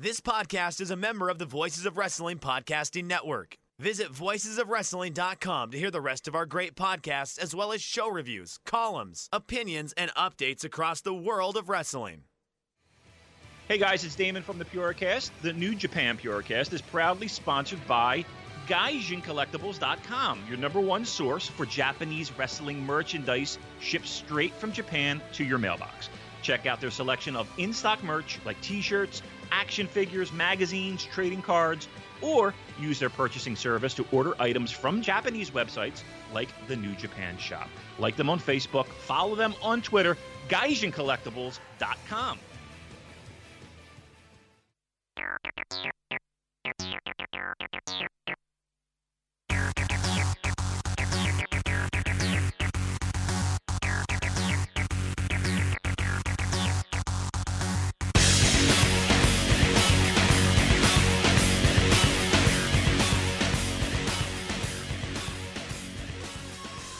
This podcast is a member of the Voices of Wrestling Podcasting Network. Visit voicesofwrestling.com to hear the rest of our great podcasts, as well as show reviews, columns, opinions, and updates across the world of wrestling. Hey guys, it's Damon from the Purocast. The New Japan Purocast is proudly sponsored by GaijinCollectibles.com, your number one source for Japanese wrestling merchandise shipped straight from Japan to your mailbox. Check out their selection of in stock merch like t shirts, action figures, magazines, trading cards, or use their purchasing service to order items from Japanese websites like the New Japan Shop. Like them on Facebook, follow them on Twitter, GaijinCollectibles.com.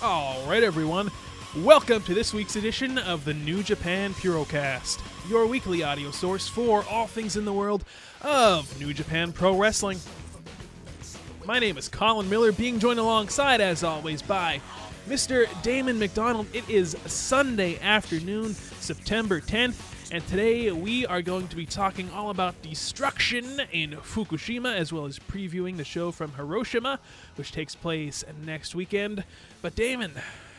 All right, everyone. Welcome to this week's edition of the New Japan Purocast, your weekly audio source for all things in the world of New Japan Pro Wrestling. My name is Colin Miller, being joined alongside, as always, by Mr. Damon McDonald. It is Sunday afternoon, September 10th, and today we are going to be talking all about destruction in Fukushima, as well as previewing the show from Hiroshima, which takes place next weekend. But, Damon,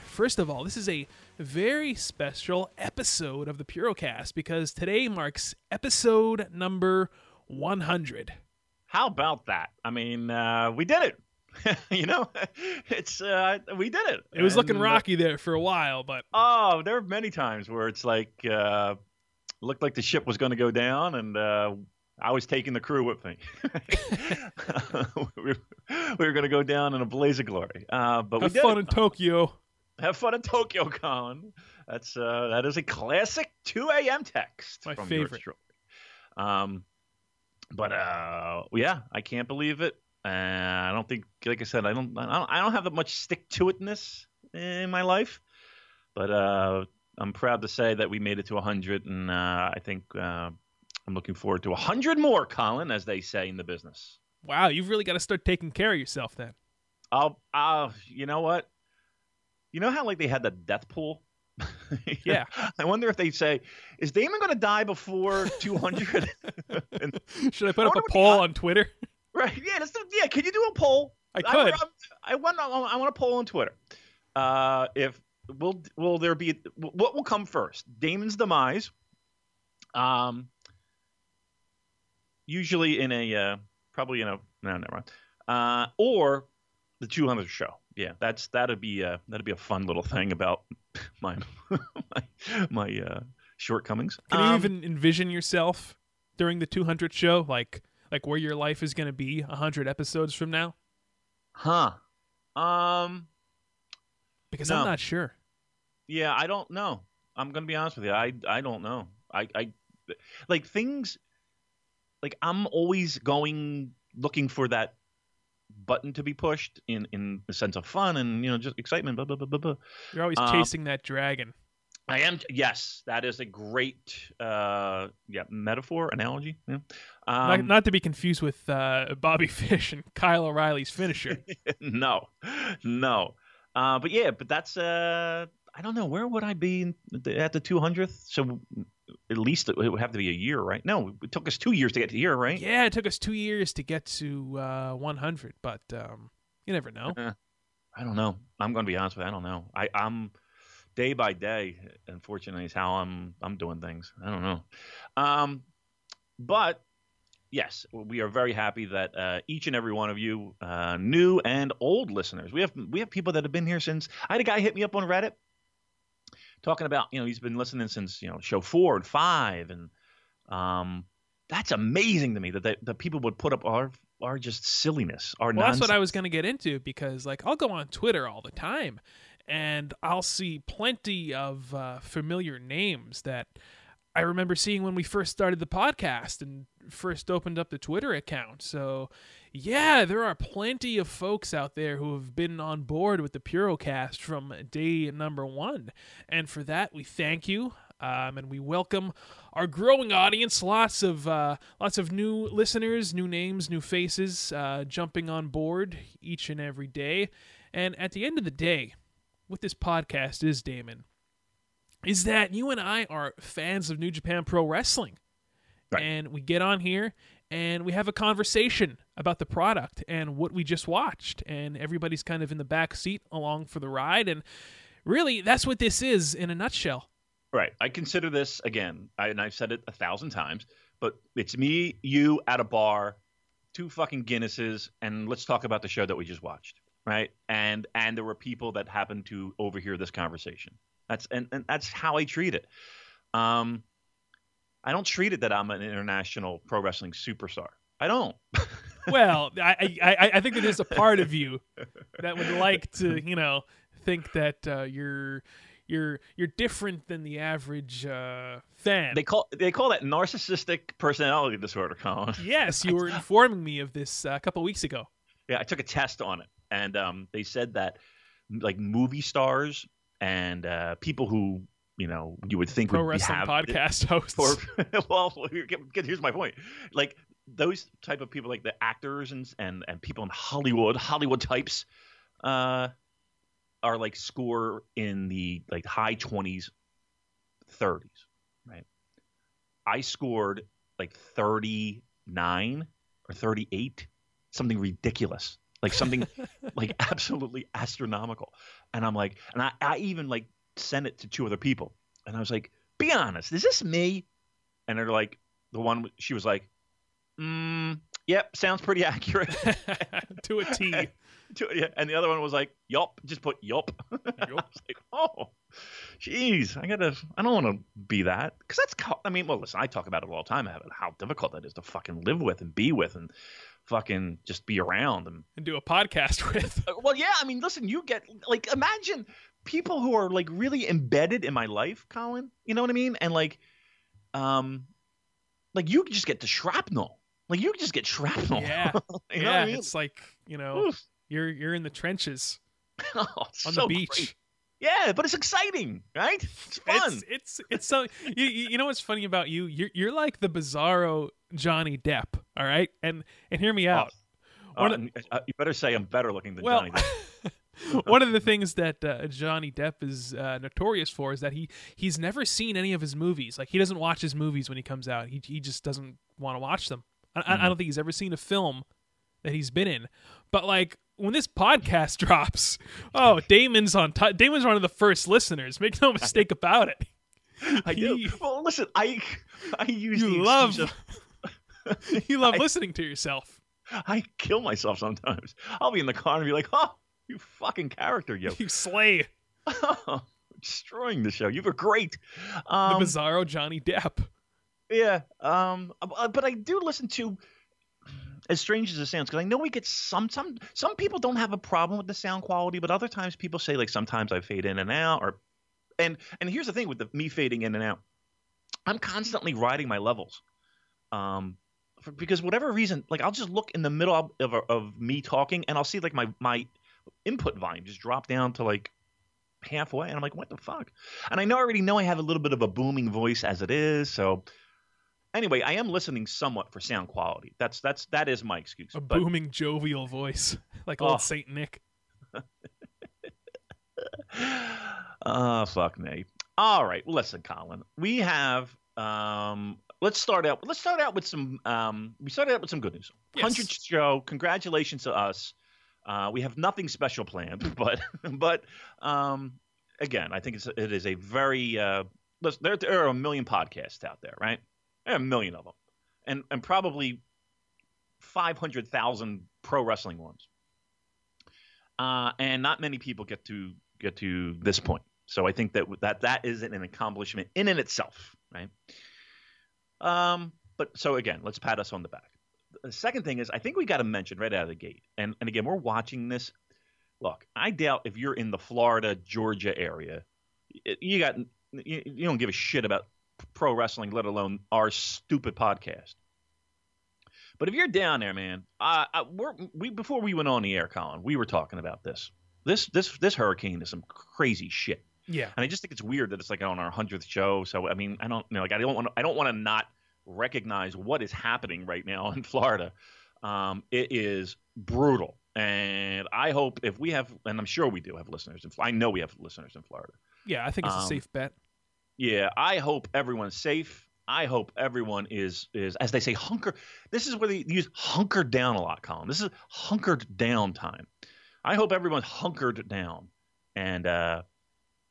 first of all, this is a very special episode of the Purocast because today marks episode number 100. How about that? I mean, uh, we did it. you know, it's uh, we did it. It was looking And, uh, rocky there for a while, but Oh, there are many times where it's like uh, looked like the ship was going to go down, and uh, I was taking the crew with me. we were, we were going to go down in a blaze of glory, uh, but have we fun it. in Tokyo. Have fun in Tokyo, Colin. That's uh, that is a classic 2 a.m. text. My favorite. Um, but uh, yeah, I can't believe it. Uh, I don't think, like I said, I don't, I don't, I don't have that much stick to itness in my life. But uh, I'm proud to say that we made it to 100, and uh, I think uh, I'm looking forward to 100 more, Colin, as they say in the business. Wow, you've really got to start taking care of yourself then. I'll, I'll, you know what? You know how like they had the death pool? Yeah. I wonder if they say, is Damon going to die before 200? And- Should I put I up a poll on Twitter? right? Yeah. Let's do, yeah. Can you do a poll? I could. I, I, want. I want a poll on Twitter. Uh, if will will there be what will come first? Damon's demise. Um. Usually in a uh, probably in a no never mind. Uh, or the 200 show. Yeah, that's that'd be uh, that'd be a fun little thing about my my, my uh, shortcomings. Can you Um, even envision yourself during the 200 show, like like where your life is going to be 100 episodes from now? Huh. Um. Because No. I'm not sure. Yeah, I don't know. I'm gonna be honest with you. I I don't know. I I like things. Like I'm always going looking for that button to be pushed in in the sense of fun and you know just excitement. Blah blah blah blah blah. You're always Um, chasing that dragon. I am. Yes, that is a great uh yeah metaphor analogy. Yeah. not, Um, not to be confused with uh, Bobby Fish and Kyle O'Reilly's finisher. no, no. Uh, but yeah, but that's uh, I don't know where would I be at the 200th. So at least it would have to be a year, right? No, it took us two years to get to here, right? yeah, it took us two years to get to uh, 100, but um, you never know. I don't know. I'm going to be honest with you. I don't know. I, I'm day by day. Unfortunately, is how I'm I'm doing things. I don't know. Um, but yes, we are very happy that uh, each and every one of you, uh, new and old listeners, we have we have people that have been here since. I had a guy hit me up on Reddit talking about you know he's been listening since you know show four and five and um that's amazing to me that the, the people would put up our our just silliness, our Well, nonsense. that's what I was going to get into because, like, I'll go on Twitter all the time, and I'll see plenty of uh, familiar names that I remember seeing when we first started the podcast and first opened up the Twitter account. So, yeah, there are plenty of folks out there who have been on board with the Purocast from day number one, and for that we thank you. Um, and we welcome our growing audience. Lots of uh, lots of new listeners, new names, new faces uh, jumping on board each and every day. And at the end of the day, what this podcast is, Damon, is that you and I are fans of New Japan Pro Wrestling, Right. and we get on here and we have a conversation about the product and what we just watched, and everybody's kind of in the back seat along for the ride. And really, that's what this is in a nutshell. Right. I consider this again, I, and I've said it a thousand times, but it's me, you at a bar, two fucking Guinnesses, and let's talk about the show that we just watched. Right. And and there were people that happened to overhear this conversation. That's and, and that's how I treat it. Um, I don't treat it that I'm an international pro wrestling superstar. I don't. well, I, I I think that there's a part of you that would like to, you know, think that uh, you're you're you're different than the average uh, fan. They call they call that narcissistic personality disorder, Colin. yes, you were informing me of this uh, a couple weeks ago. Yeah, I took a test on it, and um, they said that like movie stars and uh, people who you know you would think Pro would wrestling have podcast hosts. or well, here's my point. Like those type of people, like the actors and and and people in Hollywood, Hollywood types, uh, are like score in the like high twenties, thirties, right? I scored like thirty nine or thirty eight, something ridiculous, like something like absolutely astronomical. And I'm like, and I, I even like sent it to two other people, and I was like, be honest, is this me? And they're like, the one she was like, mm, yep, sounds pretty accurate. to a T. To- yeah, and the other one was like, yup, just put was like, oh, jeez, I gotta, I don't want to be that because that's, I mean, well, listen, I talk about it all the time, how how difficult that is to fucking live with and be with and fucking just be around and and do a podcast with. uh, Well, yeah, I mean, listen, you get like imagine people who are like really embedded in my life, Colin. You know what I mean? And like, um, like you just get the shrapnel. Like you just get shrapnel. Yeah, you know yeah. I mean? It's like you know, Oof. you're you're in the trenches Oh, on so the beach. great. Yeah, but it's exciting, right? It's fun. It's it's it's so you you know what's funny about you? You're you're like the bizarro Johnny Depp, all right? And and hear me out. Uh, of- uh, you better say I'm better looking than well, Johnny. Depp. one of the things that uh, Johnny Depp is uh, notorious for is that he he's never seen any of his movies. Like he doesn't watch his movies when he comes out. He he just doesn't want to watch them. I, I- I don't think he's ever seen a film that he's been in. But like when this podcast drops, oh, Damon's on. T- Damon's one of the first listeners. Make no mistake about it. I do. Well, listen, I I use the You love of- you love I- listening to yourself. I kill myself sometimes. I'll be in the car and be like, "Oh, you fucking character, yo." You slay destroying the show. You were great. the Um, bizarro Johnny Depp. Yeah. Um, uh, but I do listen to, as strange as it sounds, because I know we get some some some people don't have a problem with the sound quality, but other times people say like sometimes I fade in and out, or and and here's the thing with the me fading in and out, I'm constantly riding my levels. Um. For, because whatever reason, like I'll just look in the middle of, of of me talking, and I'll see like my my input volume just drop down to like halfway, and I'm like, what the fuck? And I know I already know I have a little bit of a booming voice as it is, so anyway, I am listening somewhat for sound quality. That's that's that is my excuse. A But booming, jovial voice, like Oh. old Saint Nick. oh fuck me. All right, listen, Colin. We have um let's start out let's start out with some um we started out with some good news. Yes. 100th show. Congratulations to us. Uh, we have nothing special planned, but but um again, I think it's it is a very uh listen, there there are a million podcasts out there, right? Are a million of them. And and probably 500,000 pro wrestling ones. Uh, and not many people get to get to this point. So I think that that that is an accomplishment in and itself, right? Um, but so again, let's pat us on the back. The second thing is, I think we got to mention right out of the gate, and and again, we're watching this. Look, I doubt if you're in the Florida, Georgia area, you got you, you don't give a shit about pro wrestling, let alone our stupid podcast. But if you're down there, man, uh, we're, we before we went on the air, Colin, we were talking about this. This this this hurricane is some crazy shit. Yeah, and I just think it's weird that it's like on our hundredth show. So I mean, I don't you know, like I don't want I don't want to not recognize what is happening right now in Florida. Um, it is brutal, and I hope if we have, and I'm sure we do have listeners, in, I know we have listeners in Florida. Yeah, I think it's um, a safe bet. Yeah, I hope everyone's safe. I hope everyone is is as they say hunker. This is where they use hunker down a lot, Colin. This is hunkered down time. I hope everyone's hunkered down and uh,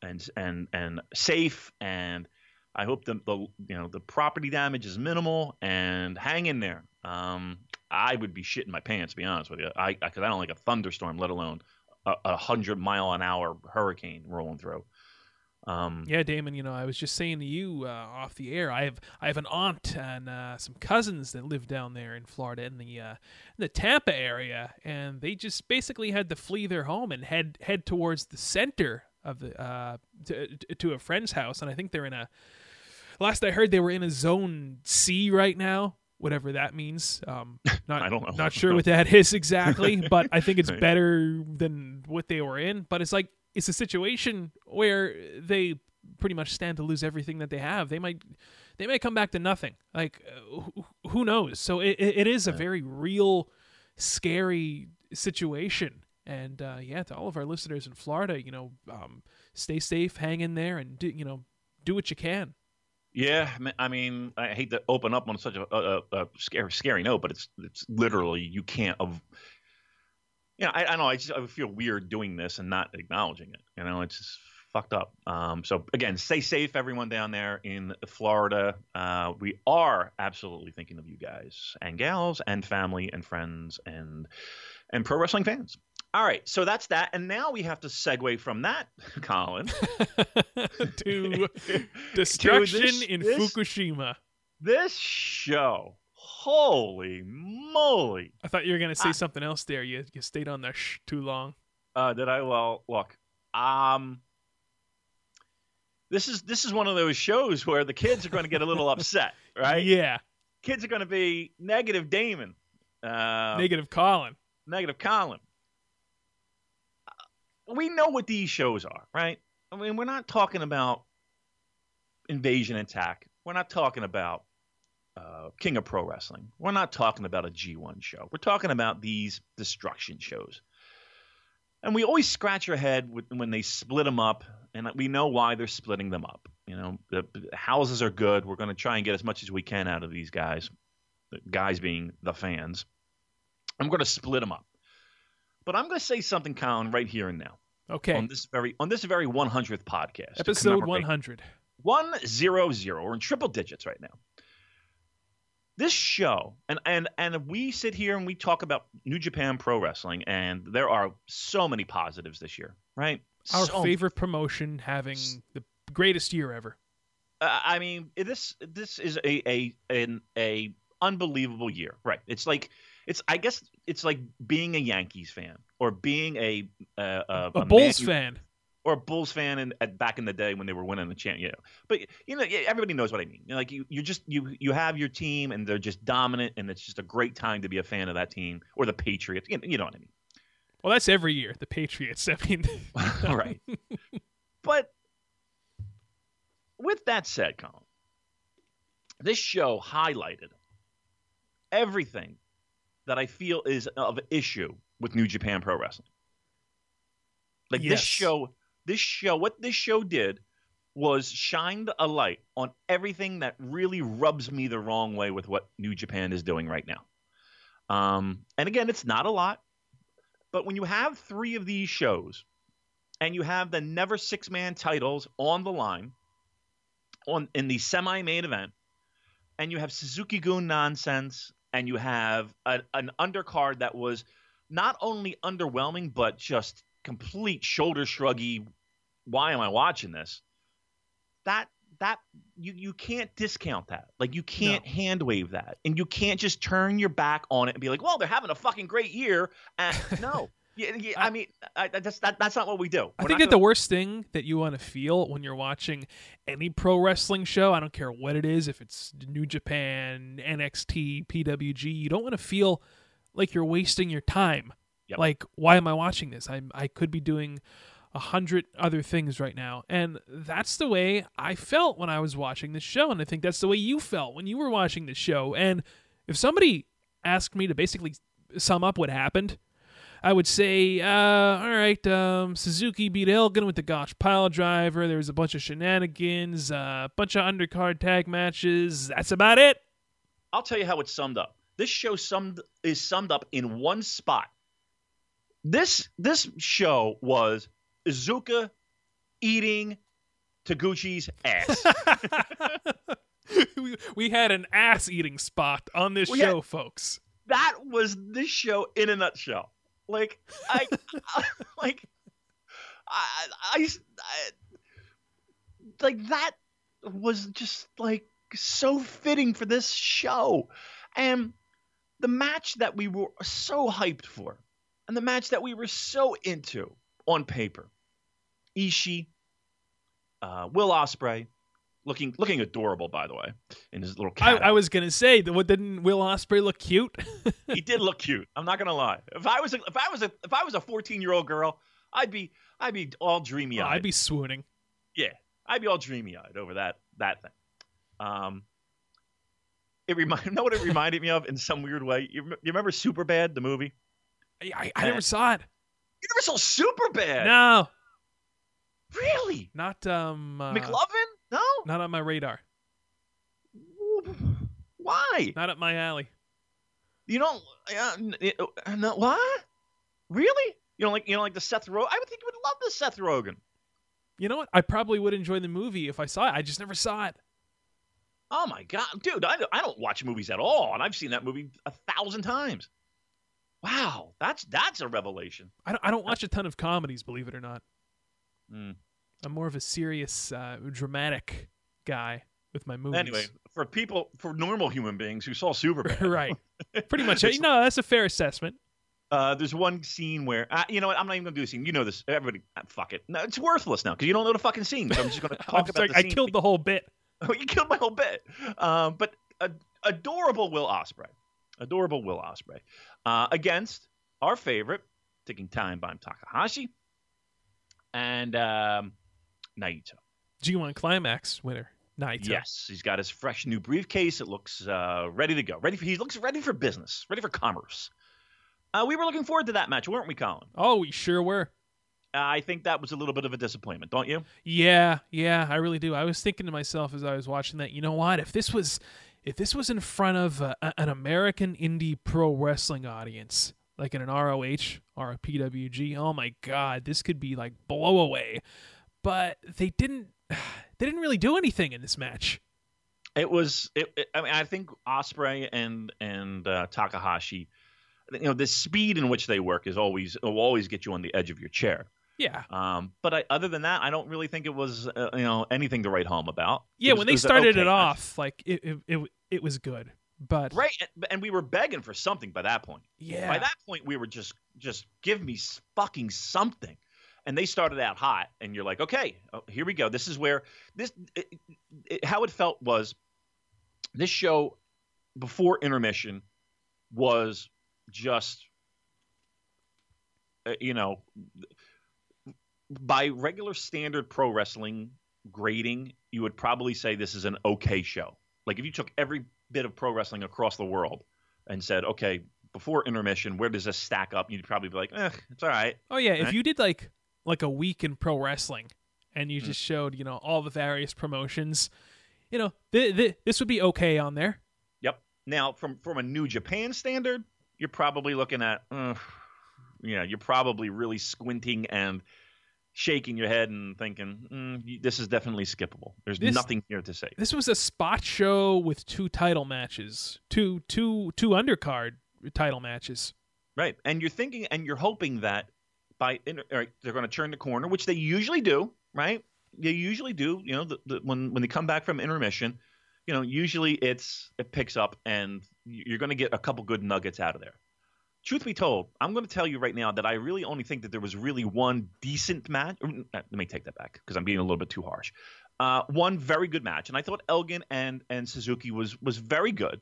and and and safe and I hope the, the you know the property damage is minimal and hang in there. Um, I would be shitting my pants, to be honest with you. I because I, I, don't like a thunderstorm, let alone a, a hundred mile an hour hurricane rolling through. Um, yeah, Damon. You know, I was just saying to you uh, off the air. I have I have an aunt and uh, some cousins that live down there in Florida in the uh, in the Tampa area, and they just basically had to flee their home and head head towards the center of the uh, to, to a friend's house. And I think they're in a last I heard, they were in a zone C right now, whatever that means. Um, not, I don't know. Not sure what that is exactly, but I think it's better than what they were in. But it's like it's a situation where they pretty much stand to lose everything that they have. They might they might come back to nothing. Like uh, who knows? So it it is a very real, scary situation. And uh, yeah, to all of our listeners in Florida, you know, um, stay safe, hang in there, and do, you know, do what you can. Yeah, I mean, I hate to open up on such a, a, a scary, scary note, but it's it's literally you can't. You know, I, I know I just I feel weird doing this and not acknowledging it. You know, it's just fucked up. Um, so again, stay safe, everyone down there in Florida. Uh, we are absolutely thinking of you guys and gals and family and friends and and pro wrestling fans. All right, so that's that, and now we have to segue from that, Colin, to destruction to this, in this, Fukushima. This show, holy moly! I thought you were gonna say I, something else there. You you stayed on there sh- too long. Uh, did I? Well, look, um, this is this is one of those shows where the kids are going to get a little upset, right? Yeah, kids are going to be negative Damon, uh, negative Colin, negative Colin we know what these shows are, right? I mean, we're not talking about Invasion Attack. We're not talking about uh, King of Pro Wrestling. We're not talking about a G1 show. We're talking about these destruction shows. And we always scratch our head when they split them up, and we know why they're splitting them up. You know, the, the houses are good. We're going to try and get as much as we can out of these guys, the guys being the fans. I'm going to split them up. But I'm going to say something, Colin, right here and now. Okay. On this very on this very 100th podcast, episode 100. One zero zero. We're in triple digits right now. This show, and and and we sit here and we talk about New Japan Pro Wrestling, and there are so many positives this year, right? Our so favorite promotion having the greatest year ever. Uh, I mean, this this is a a an a unbelievable year, right? It's like it's I guess it's like being a Yankees fan or being a a, a, a Bulls fan or a Bulls fan in, at, back in the day when they were winning the champ. You know, but you know everybody knows what I mean. You know, like you you just you you have your team and they're just dominant and it's just a great time to be a fan of that team or the Patriots. You know, you know what I mean. Well, that's every year the Patriots. I mean, right. But with that said, Colin, this show highlighted everything that I feel is of issue with New Japan Pro Wrestling. Like yes. this show, this show, what this show did was shined a light on everything that really rubs me the wrong way with what New Japan is doing right now. Um, and again, it's not a lot, but when you have three of these shows and you have the never six man titles on the line on in the semi main event, and you have Suzuki-gun nonsense and you have a, an undercard that was not only underwhelming but just complete shoulder shruggy. Why am I watching this? That that you you can't discount that. Like you can't no. hand wave that, and you can't just turn your back on it and be like, "Well, they're having a fucking great year." And no, yeah, yeah, I mean, I, that's that, that's not what we do. We're I think that gonna... the worst thing that you want to feel when you're watching any pro wrestling show, I don't care what it is, if it's New Japan, NXT, PWG, you don't want to feel like you're wasting your time. Yep. Like, why am I watching this? I I could be doing a hundred other things right now. And that's the way I felt when I was watching this show. And I think that's the way you felt when you were watching this show. And if somebody asked me to basically sum up what happened, I would say, uh, all right, um, Suzuki beat Elgin with the Gotch pile driver. There was a bunch of shenanigans, a uh, bunch of undercard tag matches. That's about it. I'll tell you how it's summed up. This show summed is summed up in one spot. This this show was Iizuka eating Taguchi's ass. we, we had an ass eating spot on this we show, had, folks. That was this show in a nutshell. Like I, I like I, I, I like that was just like so fitting for this show. And the match that we were so hyped for and the match that we were so into on paper Ishii, uh, Will Ospreay, looking looking adorable by the way in his little cat. I, I was gonna say, what didn't Will Ospreay look cute? he did look cute. I'm not gonna lie. If I was a, if I was a if I was a 14 year old girl, I'd be I'd be all dreamy eyed. Oh, I'd be swooning. Yeah, I'd be all dreamy eyed over that that thing. Um, it remind you know what it reminded me of in some weird way. You, you remember Superbad the movie? I, I, I never saw it. You never saw Superbad? No. Really? Not um uh, McLovin? No. Not on my radar. Why? Not up my alley. You don't. Uh, uh, no, what? Really? You don't like you know like the Seth Rogen? I would think you would love the Seth Rogen. You know what? I probably would enjoy the movie if I saw it. I just never saw it. Oh my god, dude! I, I don't watch movies at all, and I've seen that movie a thousand times. Wow, that's that's a revelation. I don't, I don't watch a ton of comedies, believe it or not. Mm. I'm more of a serious, uh, dramatic guy with my movies. Anyway, for people, for normal human beings who saw Superman, right? Pretty much. no, that's a fair assessment. Uh, there's one scene where uh, you know what? I'm not even gonna do a scene. You know this. Everybody, uh, fuck it. No, it's worthless now because you don't know the fucking scene. So I'm just gonna talk about. I killed the whole bit. Oh, you killed my whole bit. Um, but adorable Will Ospreay, adorable Will Ospreay, uh, against our favorite, Ticking Time Bomb Takahashi, and um, Naito. G1 Climax winner. Naito. Yes, he's got his fresh new briefcase. It looks uh, ready to go. Ready for he looks ready for business. Ready for commerce. Uh, we were looking forward to that match, weren't we, Colin? Oh, we sure were. Uh, I think that was a little bit of a disappointment, don't you? Yeah, yeah, I really do. I was thinking to myself as I was watching that, you know what? If this was if this was in front of uh, an American indie pro wrestling audience, like in an ROH or a PWG, oh my god, this could be like blow away but they didn't they didn't really do anything in this match. It was it, it, I mean I think Ospreay and and uh, Takahashi you know the speed in which they work is always will always get you on the edge of your chair. Yeah. Um, but I, other than that, I don't really think it was uh, you know anything to write home about. Yeah, was, when they it started okay it off, like it, it, it it was good, but right, and we were begging for something by that point. Yeah. By that point, we were just just give me fucking something and they started out hot and you're like okay oh, here we go this is where this it, it, how it felt was this show before intermission was just uh, you know by regular standard pro wrestling grading you would probably say this is an okay show like if you took every bit of pro wrestling across the world and said okay before intermission, where does this stack up? You'd probably be like, eh, it's all right. Oh yeah, if you did like like a week in pro wrestling and you mm. just showed you know all the various promotions you know th- th- this would be okay on there yep now from from a new japan standard you're probably looking at uh, yeah you're probably really squinting and shaking your head and thinking mm, this is definitely skippable there's this, nothing here to say this was a spot show with two title matches two two two undercard title matches right and you're thinking and you're hoping that by they're going to turn the corner, which they usually do, right? they usually do. You know, the, the, when when they come back from intermission, you know, usually it's it picks up and you're going to get a couple good nuggets out of there. Truth be told, I'm going to tell you right now that I really only think that there was really one decent match. Mm, uh, let me take that back because I'm being a little bit too harsh. Uh, one very good match, and I thought Elgin and and Suzuki was was very good.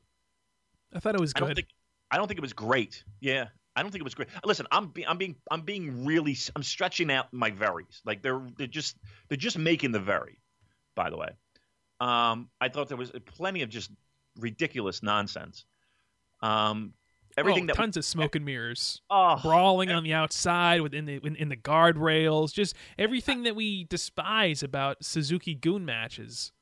I thought it was I good. don't think I don't think it was great. Yeah, I don't think it was great. Listen, I'm be, I'm being I'm being really I'm stretching out my verys. Like they're they're just they're just making the very. By the way, um, I thought there was plenty of just ridiculous nonsense. Um, everything oh, that tons of smoke and mirrors, oh, brawling on the outside within the in, in the guardrails, just everything that we despise about Suzuki-gun matches.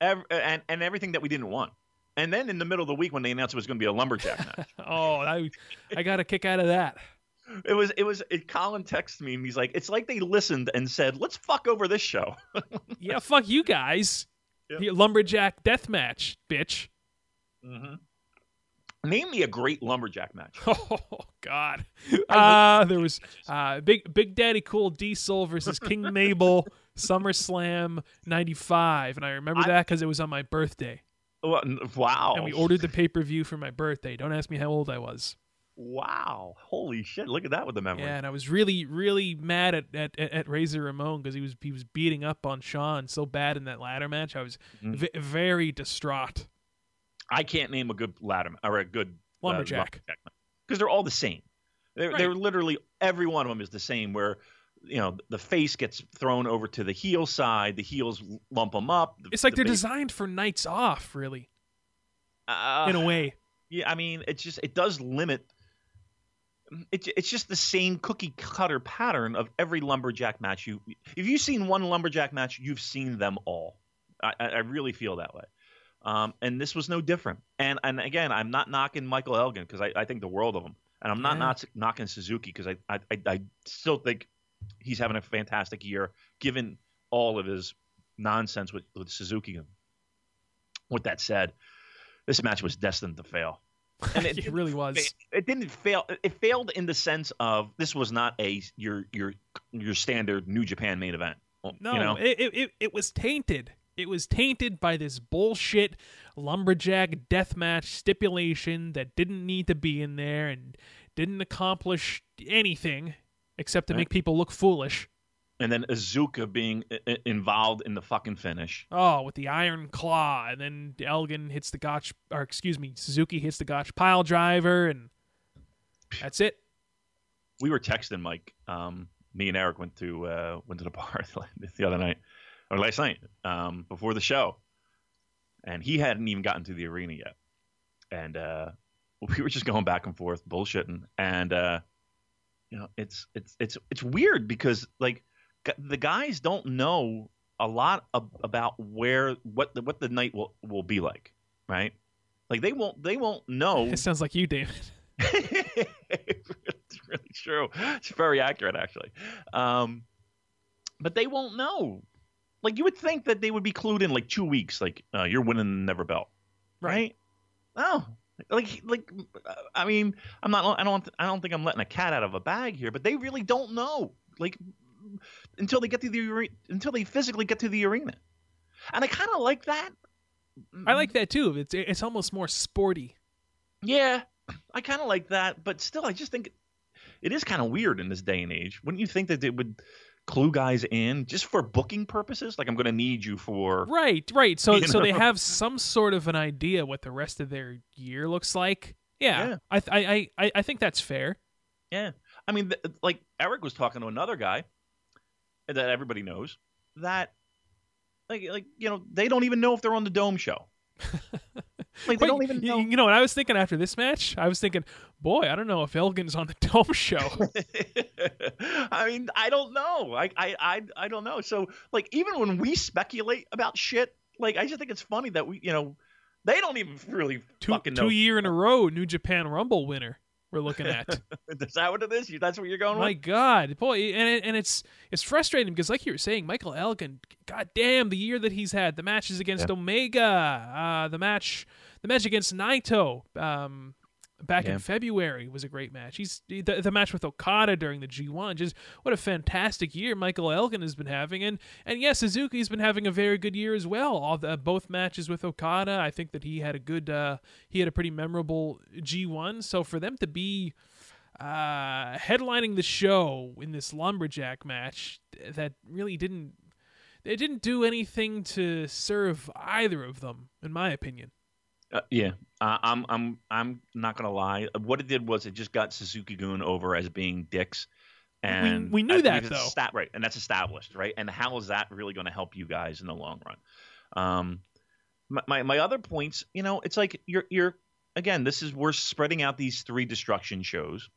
ev- uh, and and everything that we didn't want. And then in the middle of the week when they announced it was going to be a lumberjack match, Oh, I I got a kick out of that. it was it was it, Colin texted me and he's like, it's like they listened and said, let's fuck over this show. Yeah, fuck you guys. Yep. Lumberjack death match, bitch. Mm-hmm. Name me a great lumberjack match. Oh God! Uh, there was uh, big Big Daddy Cool Diesel versus King Mabel SummerSlam '95, and I remember I- that because it was on my birthday, Wow. and we ordered the pay per view for my birthday. Don't ask me how old I was. Wow. Holy shit. Look at that with the memory. Yeah, and I was really, really mad at at, at, Razor Ramon because he was he was beating up on Shawn so bad in that ladder match. I was Mhm. v- very distraught. I can't name a good ladder or a good uh, Lumberjack. because they're all the same. They're, Right. they're literally every one of them is the same. Where you know the face gets thrown over to the heel side, the heels lump them up. the- It's like the they're base- designed for nights off, really, uh, in a way. Yeah, I mean, it's just it does limit. It, it's just the same cookie cutter pattern of every lumberjack match. You, if you've seen one lumberjack match, you've seen them all. I I really feel that way. Um, and this was no different. And and again, I'm not knocking Michael Elgin because I, I think the world of him, and I'm not Yeah. not knocking Suzuki because I, I I I still think he's having a fantastic year given all of his nonsense with, with Suzuki. With that said, this match was destined to fail. And it didn't really was. fa- It didn't fail. It failed in the sense of this was not a your your your standard New Japan main event. No, you know? it, it, it it was tainted. It was tainted by this bullshit lumberjack deathmatch stipulation that didn't need to be in there and didn't accomplish anything except to Right. make people look foolish. and then Iizuka being i- i- involved in the fucking finish. Oh, with the iron claw, and then Elgin hits the gotch, or excuse me, Suzuki hits the gotch pile driver, and that's it. We were texting Mike. Um, me and Eric went to uh, went to the bar the other night or last night um, before the show, and he hadn't even gotten to the arena yet, and uh, we were just going back and forth bullshitting, and uh, you know it's it's it's it's weird because like gu- the guys don't know a lot ab- about where what the, what the night will will be like, right? Like they won't they won't know It sounds like you, David. it's really true. It's very accurate, actually. Um, but they won't know. Like you would think that they would be clued in like two weeks. Like uh, you're winning the Never Belt, right? No, like like I mean, I'm not. I don't. I don't think I'm letting a cat out of a bag here. But they really don't know. Like until they get to the until they physically get to the arena, and I kind of like that. I like that too. It's it's almost more sporty. Yeah, I kind of like that, but still, I just think it is kind of weird in this day and age. Wouldn't you think that it would clue guys in just for booking purposes? Like, I'm going to need you for. Right, right. So so they have some sort of an idea what the rest of their year looks like. Yeah, Yeah. I, th- I I I think that's fair. Yeah, I mean, th- like Eric was talking to another guy that everybody knows that, like, like you know, they don't even know if they're on the Dome show. Like, they Wait, don't even know. You know what I was thinking after this match? I was thinking, boy, I don't know if Elgin's on the Dome show. I mean, I don't know. I, I, I, I don't know. So, like, even when we speculate about shit, like, I just think it's funny that we, you know, they don't even really two fucking know. two year in a row, New Japan Rumble winner. We're looking at. Is that what it is? You- That's what you're going with? My with? God, boy, and it, and it's it's frustrating because, like you were saying, Michael Elgin, God damn, the year that he's had, the matches against Omega, uh, the match, the match against Naito, um, back Yeah. in February was a great match. He's the, the match with Okada during the G1. Just what a fantastic year Michael Elgin has been having, and and yes, Suzuki's been having a very good year as well. All the both matches with Okada, I think that he had a good, uh, he had a pretty memorable G1. So for them to be uh, headlining the show in this lumberjack match that really didn't it didn't do anything to serve either of them, in my opinion. Uh, yeah, uh, I'm I'm I'm not gonna lie. What it did was it just got Suzuki Gun over as being dicks, and we knew I that, though. right? And that's established, right? And how is that really going to help you guys in the long run? Um, my, my my other points, you know, it's like you're you're again. This is we're spreading out these three destruction shows,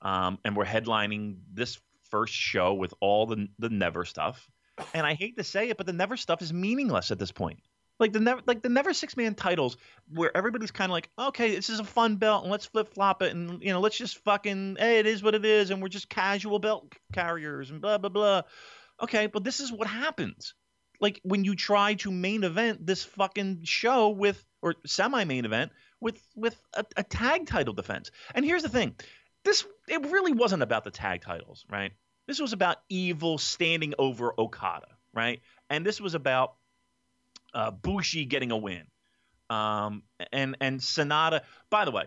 um, and we're headlining this first show with all the the Never stuff. And I hate to say it, but the Never stuff is meaningless at this point. Like the never like the never six man titles where everybody's kind of like, okay, this is a fun belt and let's flip flop it and you know let's just fucking hey it is what it is and we're just casual belt carriers and blah blah blah. Okay, but this is what happens. Like when you try to main event this fucking show with or semi main event with with a, a tag title defense. And here's the thing, this it really wasn't about the tag titles, right? This was about Evil standing over Okada, right? And this was about uh, Bushi getting a win. Um, and and Sanada. By the way,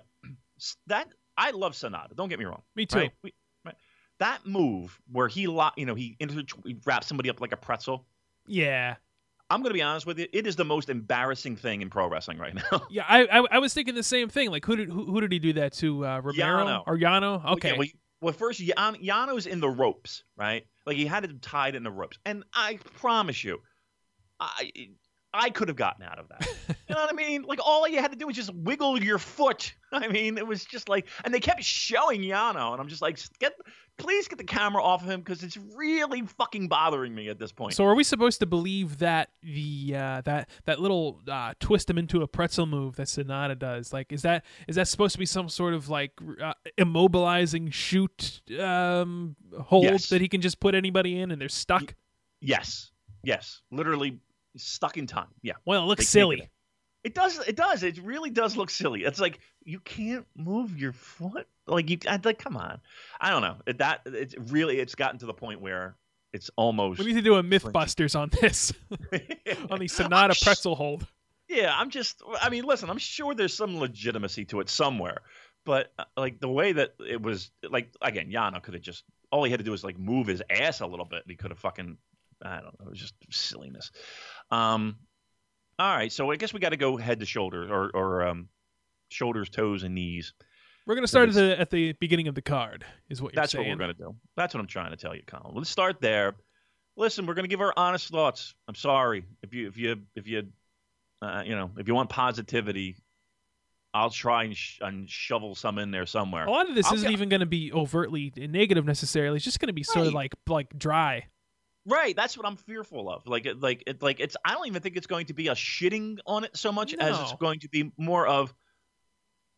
that I love Sanada. Don't get me wrong. Me too. Right? We, right. That move where he lo- you know he, inter- he wraps somebody up like a pretzel. Yeah, I'm going to be honest with you. It is the most embarrassing thing in pro wrestling right now. yeah. I, I I was thinking the same thing. Like who did who, who did he do that to? Uh, Romero Yano. or Yano? Okay. Yeah, well, well, first Yan- Yano's in the ropes, right? Like he had it tied in the ropes, and I promise you, I I could have gotten out of that. you know what I mean? Like all you had to do was just wiggle your foot. I mean, it was just like, and they kept showing Yano, and I'm just like, get please get the camera off of him because it's really fucking bothering me at this point. So are we supposed to believe that the uh, that that little uh, twist him into a pretzel move that Sanada does? Like, is that is that supposed to be some sort of like uh, immobilizing shoot um, hold Yes. that he can just put anybody in and they're stuck? yes, yes, literally stuck in time. Yeah. Well, it looks can't silly. it. Does. It does. It really does look silly. It's like you can't move your foot. Like you. I'd like, come on. I don't know. It, that it's really. It's gotten to the point where it's almost. We need to do a MythBusters on this on the Sanada sh- pretzel hold. Yeah, I'm just. I mean, listen. I'm sure there's some legitimacy to it somewhere, but uh, like the way that it was, like again, Yano could have just. All he had to do was like move his ass a little bit. And he could have fucking. I don't know. It was just silliness. Um. All right, so I guess we got to go head to shoulders, or or um, shoulders, toes, and knees. We're gonna start at the at the beginning of the card. Is what you're saying. That's saying? what we're going to do. That's what I'm trying to tell you, Colin. Let's start there. Listen, we're going to give our honest thoughts. I'm sorry if you if you if you uh, you know if you want positivity, I'll try and, sh- and shovel some in there somewhere. A lot of this I'll isn't get- even going to be overtly negative necessarily. It's just going to be sort of like like dry. Right, that's what I'm fearful of. Like like it, like it's. I don't even think it's going to be a shitting on it so much as it's going to be more of,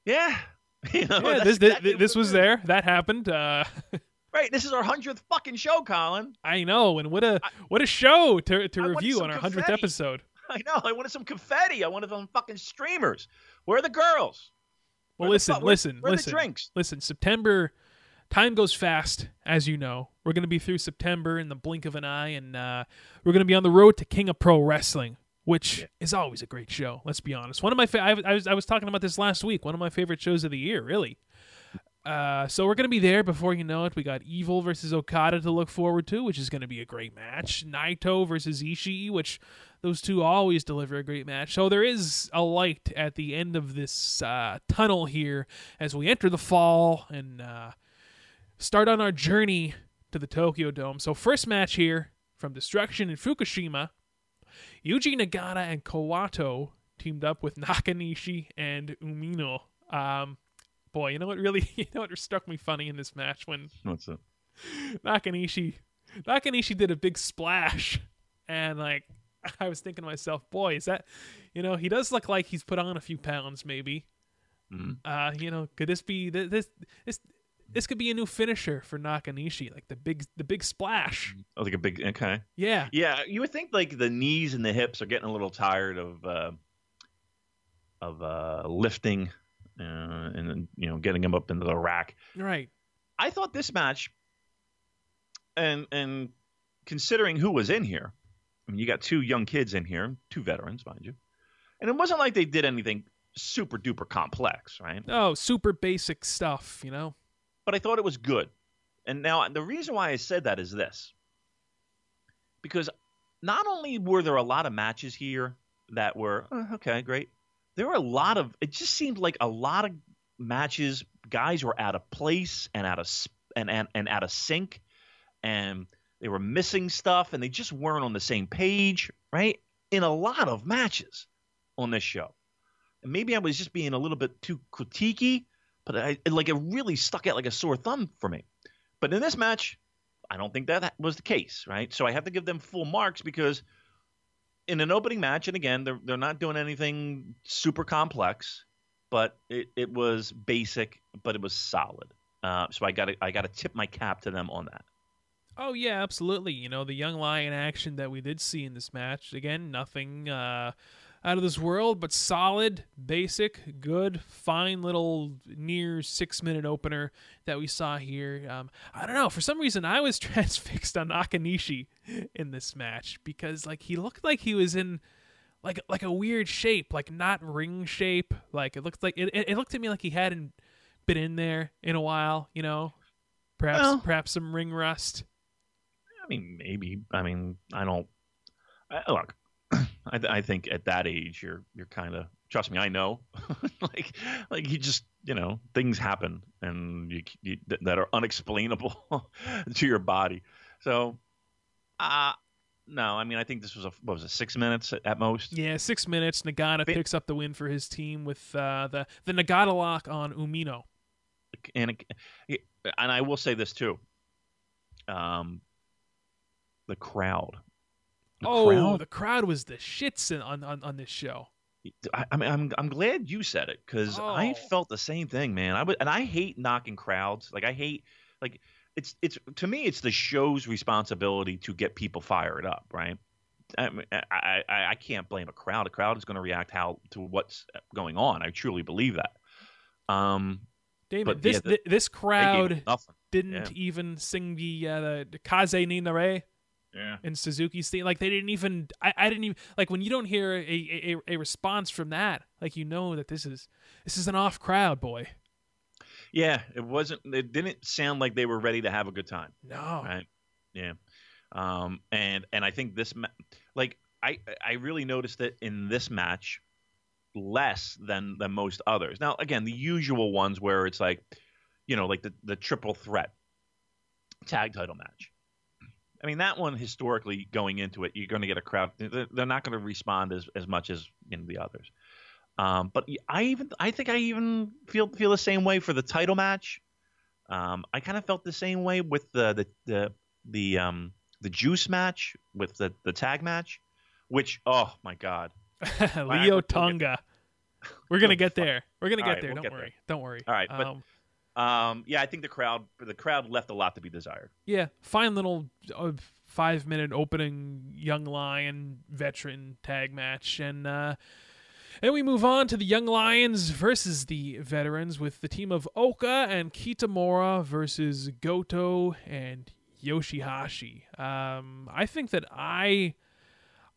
yeah. You know, yeah, this exactly this, this was there. That happened. Uh, Right, this is our hundredth fucking show, Colin. I know, and what a what a show to to I review on our hundredth episode. I know. I wanted some confetti. I wanted some fucking streamers. Where are the girls? Well, Where the listen, fu- where- listen, where are the listen, drinks? listen. September, time goes fast, as you know. We're going to be through September in the blink of an eye, and uh, we're going to be on the road to King of Pro Wrestling, which Yeah. is always a great show. Let's be honest. One of my fa- I, I was I was talking about this last week. One of my favorite shows of the year, really. Uh, so we're gonna be there before you know it. We got Evil versus Okada to look forward to, which is gonna be a great match. Naito versus Ishii, which those two always deliver a great match. So there is a light at the end of this uh, tunnel here as we enter the fall and uh, start on our journey to the Tokyo Dome. So first match here from Destruction in Fukushima, Yuji Nagata and Kawato teamed up with Nakanishi and Umino. Um, boy, you know what really, you know what struck me funny in this match when What's it? Nakanishi, Nakanishi did a big splash, and like I was thinking to myself, boy, is that, you know, he does look like he's put on a few pounds, maybe. Mhm. Uh, you know, could this be th- this this this could be a new finisher for Nakanishi, like the big the big splash? Oh, like a big. Okay. Yeah, Yeah, you would think like the knees and the hips are getting a little tired of uh, of uh, lifting uh, and then, you know getting him up into the rack. Right. I thought this match, and and considering who was in here, I mean, you got two young kids in here, two veterans, mind you, and it wasn't like they did anything super duper complex, right? Oh, super basic stuff, you know. But I thought it was good. And now the reason why I said that is this. Because not only were there a lot of matches here that were uh, okay, great. There were a lot of it just seemed like a lot of matches guys were out of place and out of and and, and out of sync and they were missing stuff and they just weren't on the same page, right? In a lot of matches on this show. And maybe I was just being a little bit too critiquey, but I like it really stuck out like a sore thumb for me. But in this match, I don't think that was the case, right? So I have to give them full marks because in an opening match, and again, they're they're not doing anything super complex, but it, it was basic, but it was solid. Uh, so I got I got to tip my cap to them on that. Oh yeah, absolutely. You know the young lion action that we did see in this match. Again, nothing uh, out of this world, but solid, basic, good, fine little near six minute opener that we saw here. Um, I don't know. For some reason, I was transfixed on Nakanishi in this match because like he looked like he was in like like a weird shape, like not ring shape. Like it looked like it. It, looked to me like he hadn't been in there in a while. You know, perhaps well, perhaps some ring rust. I mean, maybe. I mean, I don't. I, look, I, I think at that age, you're you're kind of trust me, I know. like like you just you know things happen and you, you that are unexplainable to your body. So, uh no, I mean I think this was a what was it six minutes at most. Yeah, six minutes. Nagata picks up the win for his team with uh, the the Nagata lock on Umino. And and I will say this too. Um, the crowd the oh, crowd? the crowd was the shits in, on, on on this show. I, I mean, I'm I'm glad you said it because oh. I felt the same thing, man. I would, and I hate knocking crowds. Like I hate, like it's it's to me, it's the show's responsibility to get people fired up, right? I, I, I, I can't blame a crowd. A crowd is going to react how to what's going on. I truly believe that. Um, Damon, this yeah, the, this crowd didn't yeah. even sing the uh, the Kaze ni Nare yeah. in Suzuki's theme. Like they didn't even. I, I didn't even like when you don't hear a, a, a response from that. Like you know that this is this is an off crowd, boy. Yeah, it wasn't. It didn't sound like they were ready to have a good time. No. Right. Yeah. Um. And and I think this, like, I I really noticed it in this match less than than most others. Now, again, the usual ones where it's like, you know, like the the triple threat tag title match I mean, that one historically going into it, you're going to get a crowd. They're not going to respond as, as much as in the others. Um, but I even I think I even feel feel the same way for the title match. Um, I kind of felt the same way with the the the the um, the juice match with the the tag match, which oh my god, Leo Tonga. We're gonna get there. We're gonna get right, there. We'll Don't get worry. There. Don't worry. All right, but um, yeah, I think the crowd the crowd left a lot to be desired. Yeah, fine little uh, five minute opening young lion veteran tag match, and uh, and we move on to the young lions versus the veterans with the team of Oka and Kitamura versus Goto and Yoshihashi. Um, I think that I.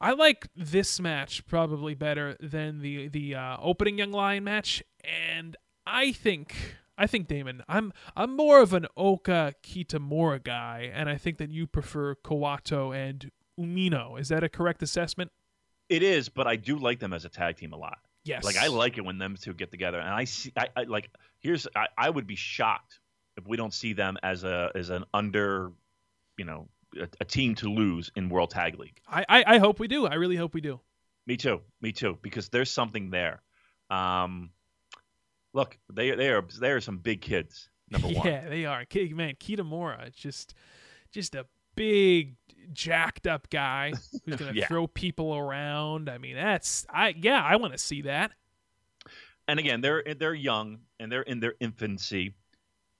I like this match probably better than the the uh, opening Young Lion match, and I think I think Damon, I'm I'm more of an Oka Kitamura guy, and I think that you prefer Kawato and Umino. Is that a correct assessment? It is, but I do like them as a tag team a lot. Yes, like I like it when them two get together, and I see, I, I like. Here's, I, I would be shocked if we don't see them as a as an under, you know, a, a team to lose in World Tag League. I, I I hope we do. I really hope we do. Me too. Me too. Because there's something there. Um, look, they they are they are some big kids. Number one. Yeah, they are. Man, Kitamura, just just a big jacked up guy who's going to yeah. throw people around. I mean, that's I yeah, I want to see that. And again, they're they're young and they're in their infancy,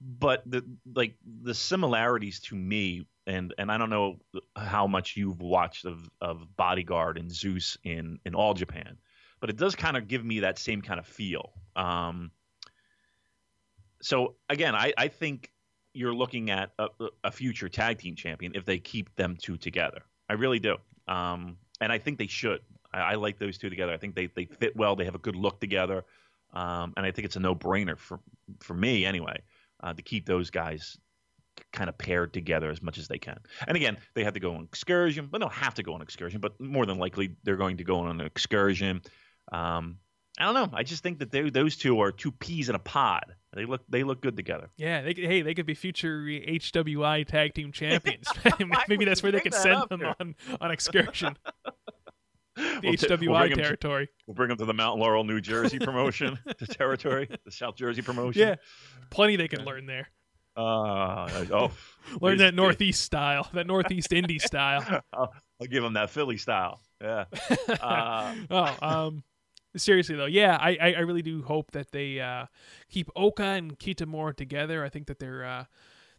but the like the similarities to me and and I don't know how much you've watched of of Bodyguard and Zeus in in all Japan, but it does kind of give me that same kind of feel. Um, so again, I, I think you're looking at a, a future tag team champion if they keep them two together. I really do. Um, and I think they should. I, I, like those two together. I think they, they fit well. They have a good look together. Um, and I think it's a no brainer for for me anyway uh, to keep those guys kind of paired together as much as they can. And again, they have to go on excursion, but they don't have to go on excursion. But more than likely, they're going to go on an excursion. Um, I don't know. I just think that those two are two peas in a pod. They look they look good together. Yeah, they, hey, they could be future HWI tag team champions. Maybe that's where they could send them on on excursion. the we'll t- HWI we'll territory. To, we'll bring them to the Mount Laurel, New Jersey promotion, the territory, the South Jersey promotion. Yeah, plenty they can learn there. Uh, oh, learn that Northeast style, that Northeast indie style. I'll, I'll, give them that Philly style. Yeah. Uh, oh, um, seriously though, yeah, I, I, I really do hope that they uh, keep Oka and Kitamura together. I think that they're uh,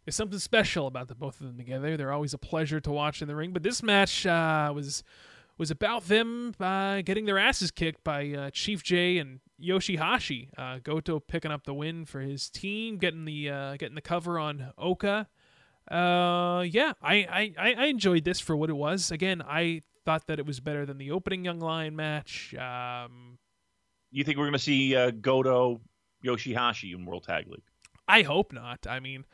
there's something special about the both of them together. They're always a pleasure to watch in the ring. But this match uh, was was about them uh, getting their asses kicked by uh, Chief J and Yoshihashi. Uh, Goto picking up the win for his team, getting the uh, getting the cover on Oka. Uh, yeah, I, I I enjoyed this for what it was. Again, I thought that it was better than the opening Young Lion match. Um, you think we're going to see uh, Goto Yoshihashi in World Tag League? I hope not. I mean,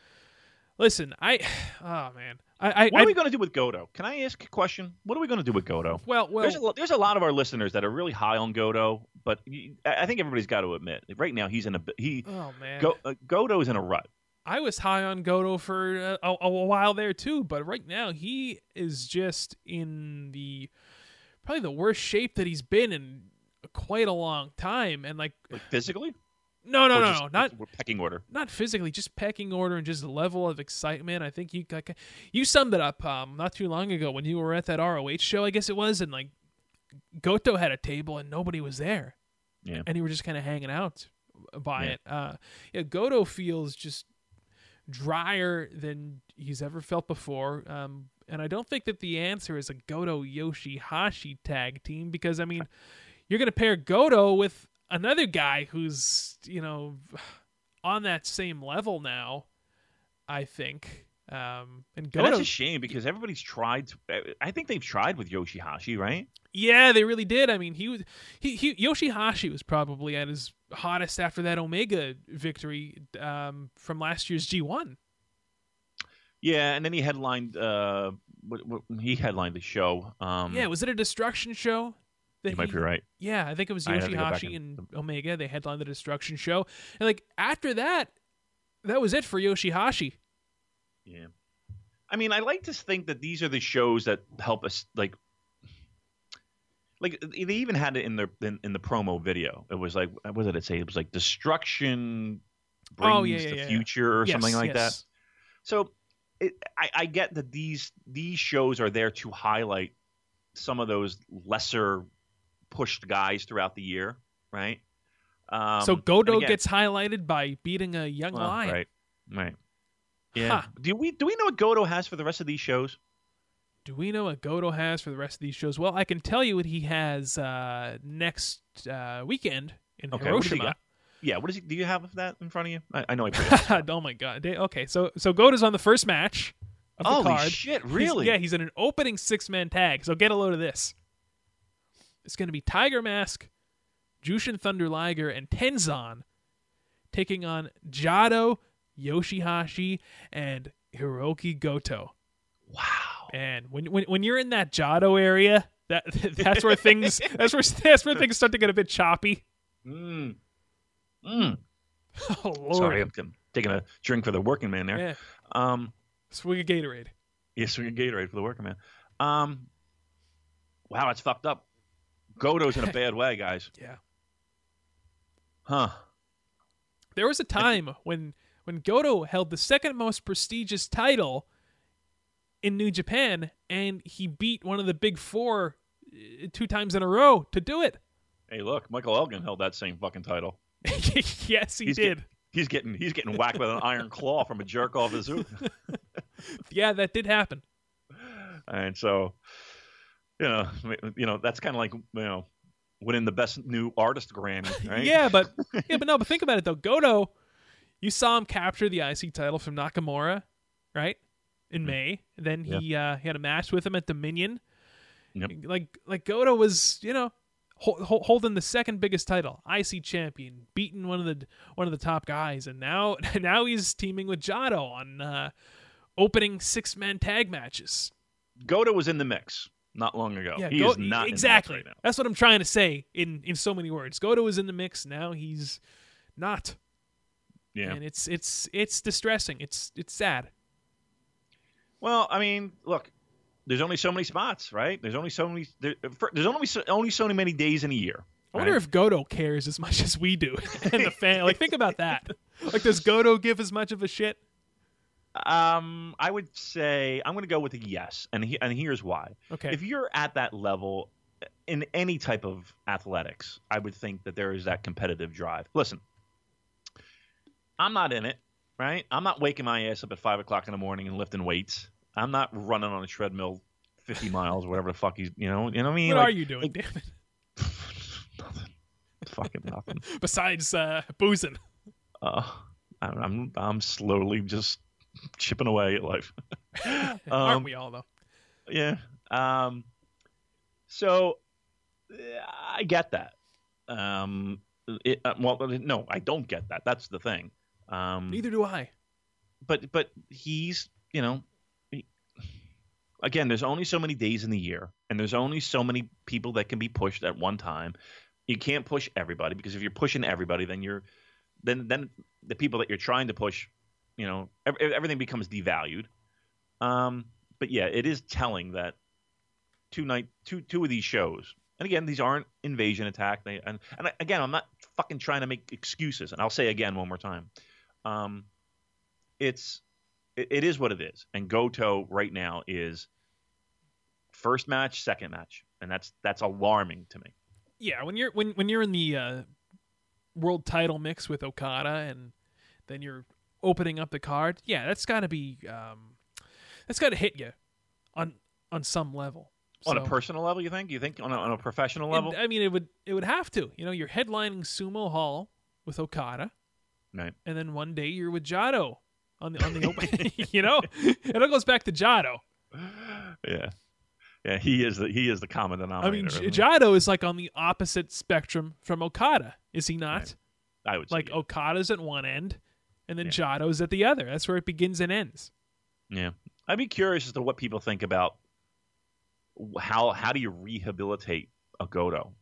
listen, I oh man, I, I what are we going to do with Goto? Can I ask a question? What are we going to do with Goto? Well, well, there's a, there's a lot of our listeners that are really high on Goto, but I think everybody's got to admit right now he's in a he. Oh man, Go, uh, Goto is in a rut. I was high on Goto for uh, a, a, while there too, but right now he is just in the probably the worst shape that he's been in quite a long time, and like, like physically. No, no, no, no, not pecking order. Not physically, just pecking order and just the level of excitement. I think you like, you summed it up um, not too long ago when you were at that ROH show, I guess it was, and like Goto had a table and nobody was there. Yeah, and you were just kind of hanging out by yeah. it. Uh, yeah, Goto feels just drier than he's ever felt before. Um, and I don't think that the answer is a Goto Yoshihashi tag team because I mean you're going to pair Goto with another guy who's, you know, on that same level now, I think. Um, and Goto. And that's a shame because everybody's tried. To, I think they've tried with Yoshihashi, right? Yeah, they really did. I mean, he was he, he Yoshihashi was probably at his hottest after that Omega victory um, from last year's G1. Yeah, and then he headlined. Uh, he headlined the show. Um, yeah, was it a Destruction show? You might be right. Yeah, I think it was Yoshihashi and, and Omega. They headlined the Destruction show, and like after that, that was it for Yoshihashi. Yeah, I mean, I like to think that these are the shows that help us like. Like they even had it in the in, in the promo video. It was like what did it say? It was like destruction brings oh, yeah, yeah, the yeah, future or yes, something like yes. that. So it, I, I get that these these shows are there to highlight some of those lesser pushed guys throughout the year, right? Um, so Goto again, gets highlighted by beating a young well, lion, right? Right. Yeah. Huh. Do we do we know what Goto has for the rest of these shows? Do we know what Goto has for the rest of these shows? Well, I can tell you what he has uh, next uh, weekend in okay, Hiroshima. Yeah, what is he? Do you have that in front of you? I, I know I oh my god. Okay, so so Goto's on the first match of the Holy card. shit! Really? He's, yeah, he's in an opening six man tag. So get a load of this. It's going to be Tiger Mask, Jushin Thunder Liger, and Tenzan taking on Jado, Yoshihashi, and Hiroki Goto. Wow. And when when when you're in that Jado area, that that's where things that's where that's where things start to get a bit choppy. Mm. Mm. Oh Lord. Sorry, I'm taking a drink for the working man there. Yeah. Um, swing a Gatorade. Yeah, swing a Gatorade for the working man. Um, wow, that's fucked up. Goto's in a bad way, guys. Yeah. Huh. There was a time when when Goto held the second most prestigious title in New Japan, and he beat one of the big four uh, two times in a row to do it. Hey, look, Michael Elgin held that same fucking title. yes, he he's did. Get, he's getting he's getting whacked with an iron claw from a jerk off his hoop. yeah, that did happen. And so you know, you know that's kind of like you know winning the best new artist Grammy, right? yeah, but yeah, but no, but think about it though. Goto, You saw him capture the IC title from Nakamura, right? In May. Then he uh, he had a match with him at Dominion. Yep. Like like Goto was, you know, hol- holding the second biggest title, IC champion, beating one of the one of the top guys, and now now he's teaming with Jado on uh, opening six man tag matches. Goto was in the mix not long ago. Yeah, he Go- is not in the mix exactly. right. That's what I'm trying to say in in so many words. Goto is in the mix now. He's not, Yeah. and it's it's it's distressing. It's it's sad. Well, I mean, look, there's only so many spots, right? There's only so many. There, there's only so, only so many days in a year. I wonder right? if Goto cares as much as we do, and the fan. Like, think about that. Like, does Goto give as much of a shit? Um, I would say I'm going to go with a yes, and he, and here's why. Okay. If you're at that level in any type of athletics, I would think that there is that competitive drive. Listen, I'm not in it, right? I'm not waking my ass up at five o'clock in the morning and lifting weights. I'm not running on a treadmill 50 miles, whatever the fuck he's, you know, you know what I mean? what Like, are you doing, damn it? nothing. Fucking nothing. Besides uh, boozing. Uh, I'm I'm slowly just chipping away at life. Aren't Um, we all though? Yeah. Um, so I get that. Um, it, uh, well, no, I don't get that. That's the thing. Um, Neither do I. but but he's you know he- again there's only so many days in the year and there's only so many people that can be pushed at one time you can't push everybody because if you're pushing everybody then you're then then the people that you're trying to push you know ev- everything becomes devalued um but yeah it is telling that two night two two of these shows and again these aren't invasion attack they and, and again i'm not fucking trying to make excuses and i'll say again one more time um it's it, it is what it is. And Goto right now is first match, second match, and that's that's alarming to me. Yeah, when you're when when you're in the uh, world title mix with Okada, and then you're opening up the card. Yeah, that's got to be um, that's got to hit you on on some level. On a personal level, you think? You think on a, on a professional level? I mean, it would it would have to. You know, you're headlining Sumo Hall with Okada, right. and then one day you're with Jado on the on the open. you know, it all goes back to Jado. Yeah. Yeah, he is the he is the common denominator. I mean, J- Jado is like on the opposite spectrum from Okada, is he not? Right. I would say Like yeah. Okada's at one end, and then Yeah. Jado's at the other. That's where it begins and ends. Yeah, I'd be curious as to what people think about how how do you rehabilitate a Goto?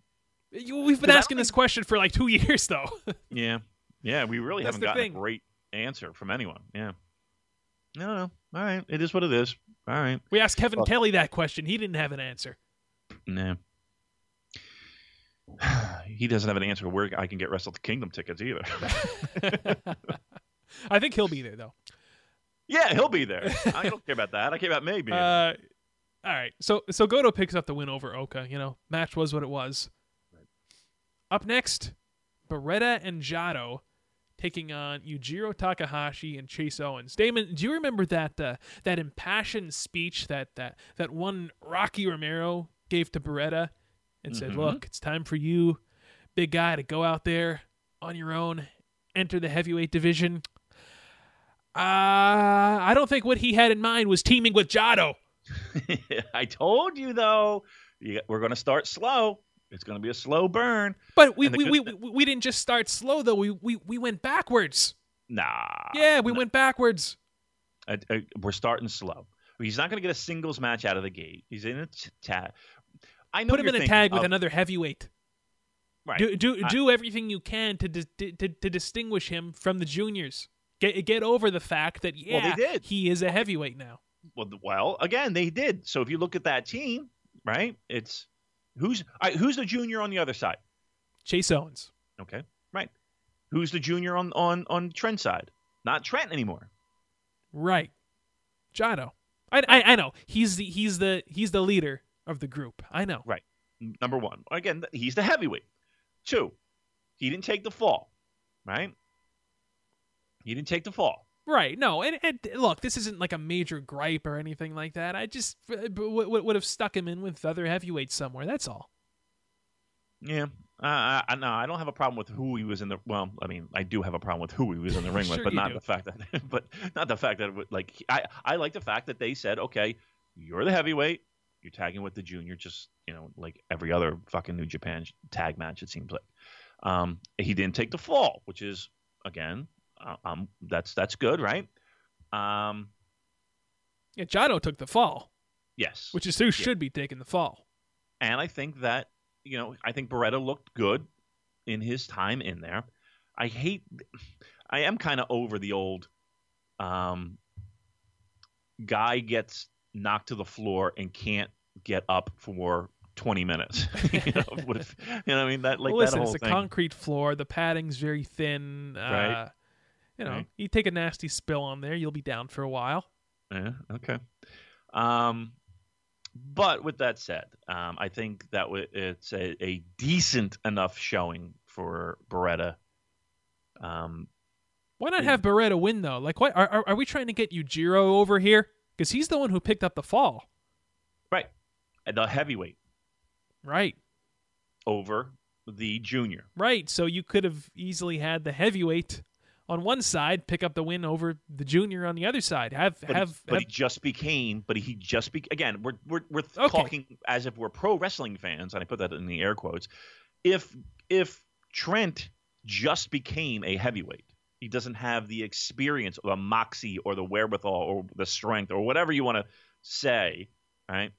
You- We've been asking don't this question for like two years, though. Yeah, yeah, we really That's haven't gotten thing. a great answer from anyone. Yeah, I don't know. All right, it is what it is. All right, we asked Kevin Well- Kelly that question. He didn't have an answer. nah. he doesn't have an answer where I can get Wrestle Kingdom tickets either. I think he'll be there, though. yeah, he'll be there. I don't care about that. I care about me being. Uh, all right. So so Goto picks up the win over Oka. You know, match was what it was. Up next, Beretta and Jado taking on Yujiro Takahashi and Chase Owens. Damon, do you remember that uh, that impassioned speech that that that one Rocky Romero gave to Beretta and said, Mhm. "Look, it's time for you, big guy, to go out there on your own, enter the heavyweight division." Uh, I don't think what he had in mind was teaming with Jado. I told you though. You, we're going to start slow. It's going to be a slow burn. But we we, we, we didn't just start slow though. We we, we went backwards. Nah. Yeah, we went backwards. Uh, uh, we're starting slow. He's not going to get a singles match out of the gate. He's in a tag. I know Put him in a tag with another heavyweight. Right. Do do do everything you can to, to to distinguish him from the juniors. Get get over the fact that Well, they yeah, did. he is a heavyweight now. well, well, again, they did. So if you look at that team, right? It's who's I, who's the junior on the other side? Chase Owens. Okay, right. Who's the junior on on on Trent's side? Not Trent anymore. Right. Jado. I, I I know. He's the he's the he's the leader of the group. I know. Right. Number one. Again, he's the heavyweight. Two, he didn't take the fall. Right. He didn't take the fall. Right. No. And, and look, this isn't like a major gripe or anything like that. I just uh, w- w- would have stuck him in with other heavyweights somewhere. That's all. Yeah. Uh, I, no, I don't have a problem with who he was in the. Well, I mean, I do have a problem with who he was in the ring Sure with, but not do. the fact that, but not the fact that, would, like, I, I like the fact that they said, okay, you're the heavyweight, you're tagging with the junior, just you know, like every other fucking New Japan tag match. It seems like. Um, he didn't take the fall, which is again, um, that's that's good, right? Um, Yeah, Jado took the fall, yes, which is who should be taking the fall. And I think that, you know, I think Beretta looked good in his time in there. I hate, I am kind of over the old um, guy gets knocked to the floor and can't get up for 20 minutes. you, know, what if- you know what I mean? That, like, well, listen, that it's a thing. concrete floor. The padding's very thin. Uh, Right. You know, Right. you take a nasty spill on there, you'll be down for a while. Yeah, okay. Um, but with that said, um, I think that w- it's a, a decent enough showing for Beretta. Um, Why not have Beretta win though? Like, what are, are are we trying to get Yujiro over here? Because he's the one who picked up the fall, right, the heavyweight right? over the junior. Right. So you could have easily had the heavyweight on one side pick up the win over the junior on the other side. Have But, have, he, but have he just became. But he just be again. We're we're we're Okay. talking as if we're pro wrestling fans, and I put that in the air quotes. If if Trent just became a heavyweight, he doesn't have the experience or the moxie or the wherewithal or the strength or whatever you want to say, right,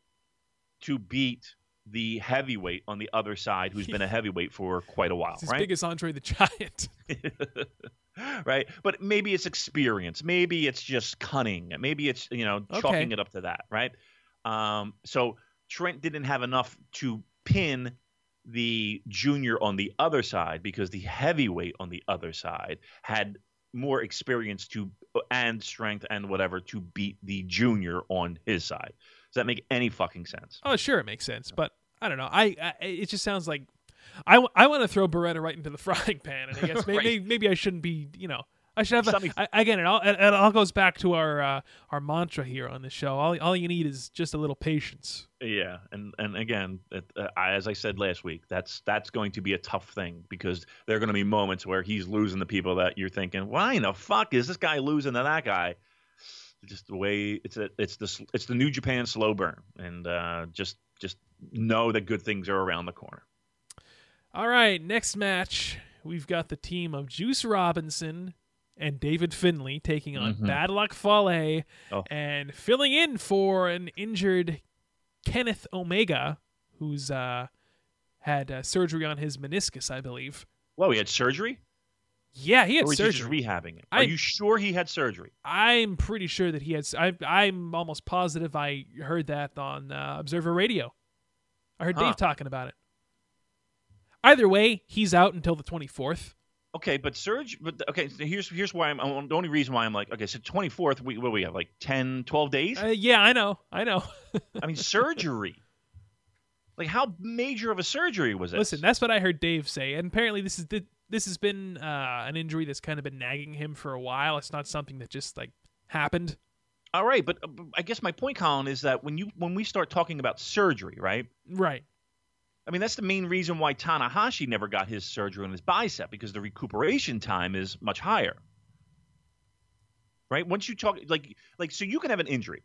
to beat the heavyweight on the other side, who's been a heavyweight for quite a while, it's right? big as Andre the Giant. right? But maybe it's experience. Maybe it's just cunning. Maybe it's you know Okay. chalking it up to that, right? Um, so Trent didn't have enough to pin the junior on the other side because the heavyweight on the other side had more experience to and strength and whatever to beat the junior on his side. Does that make any fucking sense? oh, sure, it makes sense, but I don't know. I, I it just sounds like I, w- I want to throw Beretta right into the frying pan, and I guess maybe Right. maybe, maybe I shouldn't be. You know, I should have. A, Something- I, again, it all it, it all goes back to our uh, our mantra here on the show. All all you need is just a little patience. Yeah, and and again, it, uh, I- as I said last week, that's that's going to be a tough thing because there are going to be moments where he's losing the people that you're thinking, why in the fuck is this guy losing to that guy? Just the way it's a, it's the it's the New Japan slow burn, and uh, just just know that good things are around the corner. All right, next match, we've got the team of Juice Robinson and David Finlay taking on Mhm. Bad Luck Fale Oh. and filling in for an injured Kenneth Omega, who's uh, had uh, surgery on his meniscus, I believe. Whoa, he had surgery, Yeah, he had or he just surgery. rehabbing it? Are I- you sure he had surgery? I'm pretty sure that he had. I, I'm almost positive I heard that on uh, Observer Radio. I heard Huh. Dave talking about it. Either way, he's out until the 24th. Okay, but surge. But okay, so here's here's why I'm, I'm the only reason why I'm like okay. So 24th, we what do we have like 10, 12 days. Uh, yeah, I know. I know. I mean, surgery. Like, how major of a surgery was it? Listen, that's what I heard Dave say, and apparently this is th- this has been uh, an injury that's kind of been nagging him for a while. It's not something that just like happened. all right, but uh, I guess my point, Colin, is that when you when we start talking about surgery, right? Right. I mean, that's the main reason why Tanahashi never got his surgery on his bicep because the recuperation time is much higher. Right? Once you talk like like so you can have an injury.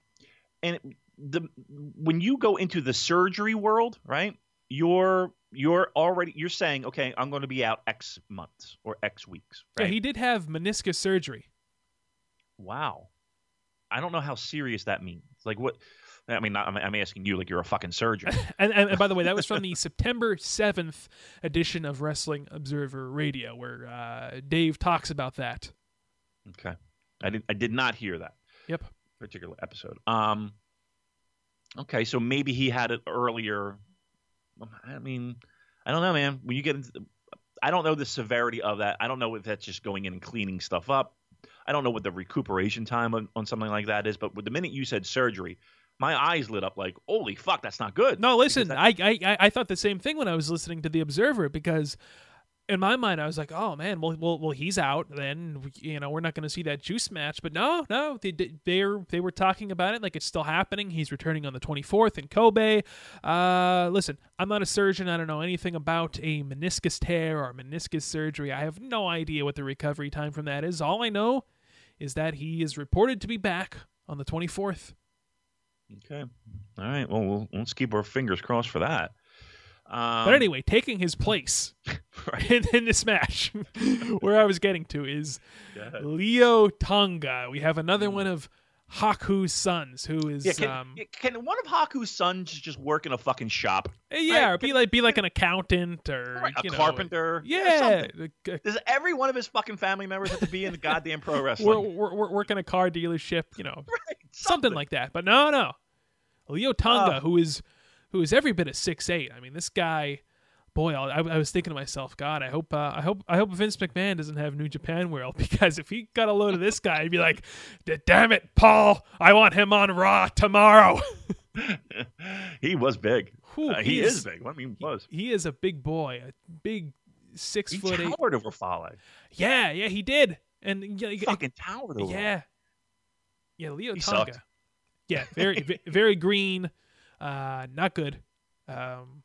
And the when you go into the surgery world, right? You're you're already you're saying, "Okay, I'm going to be out X months or X weeks." Right? Yeah, he did have meniscus surgery. Wow. I don't know how serious that means. Like what I mean, not, I'm, I'm asking you like you're a fucking surgeon. And, and, and by the way, that was from the September 7th edition of Wrestling Observer Radio, where uh, Dave talks about that. Okay. I did I did not hear that Yep. particular episode. Um Okay, so maybe he had it earlier. I mean, I don't know, man. When you get into I don't know the severity of that. I don't know if that's just going in and cleaning stuff up. I don't know what the recuperation time on, on something like that is, but with the minute you said surgery, my eyes lit up like, "Holy fuck, that's not good." No, listen, I, I I- I thought the same thing when I was listening to the Observer because in my mind, I was like, "Oh man, well, well, well he's out. Then you know we're not going to see that juice match." But no, no, they they they were talking about it like it's still happening. He's returning on the 24th in Kobe. Uh, listen, I'm not a surgeon. I don't know anything about a meniscus tear or meniscus surgery. I have no idea what the recovery time from that is. All I know is that he is reported to be back on the 24th. Okay. All right. Well, we'll let's keep our fingers crossed for that. Um, but anyway, taking his place right. in, in, this match, where I was getting to is Leo Tonga. We have another one of Haku's sons, who is yeah, can, um, can one of Haku's sons just work in a fucking shop? Eh, yeah, right? or be like be like an accountant or right, a know, carpenter. Yeah, does every one of his fucking family members have to be in the goddamn pro wrestling? we're, we're, working a car dealership, you know, right, something. something. like that. But no, no, Leo Tonga, uh, who is who is every bit of six eight. I mean, this guy, boy, I, I was thinking to myself, God, I hope, uh, I hope, I hope Vince McMahon doesn't have New Japan World because if he got a load of this guy, he'd be like, "Damn it, Paul, I want him on Raw tomorrow." he was big. Uh, he, he is, is, big. I mean, he was. He, is a big boy, a big six he foot. He towered over Fale. Yeah, yeah, he did, and yeah, fucking towered over. Yeah, yeah, Leo he Tonga. Sucked. Yeah, very, very green. Uh, not good. Um,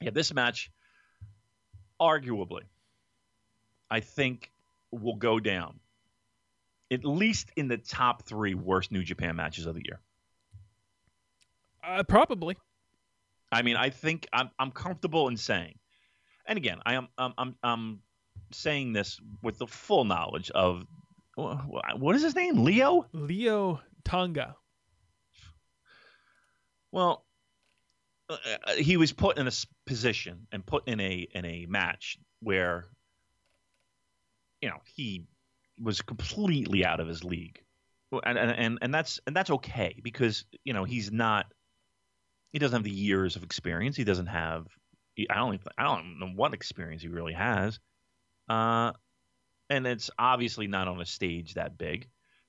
yeah, this match, arguably, I think will go down at least in the top three worst New Japan matches of the year. Uh, probably. I mean, I think I'm I'm comfortable in saying, and again, I am I'm I'm, I'm saying this with the full knowledge of what is his name? Leo. Leo Tonga. Well, uh, uh, he was put in a position and put in a in a match where you know he was completely out of his league, and and and that's and that's okay because you know he's not he doesn't have the years of experience. He doesn't have I don't I don't know what experience he really has, uh, and it's obviously not on a stage that big.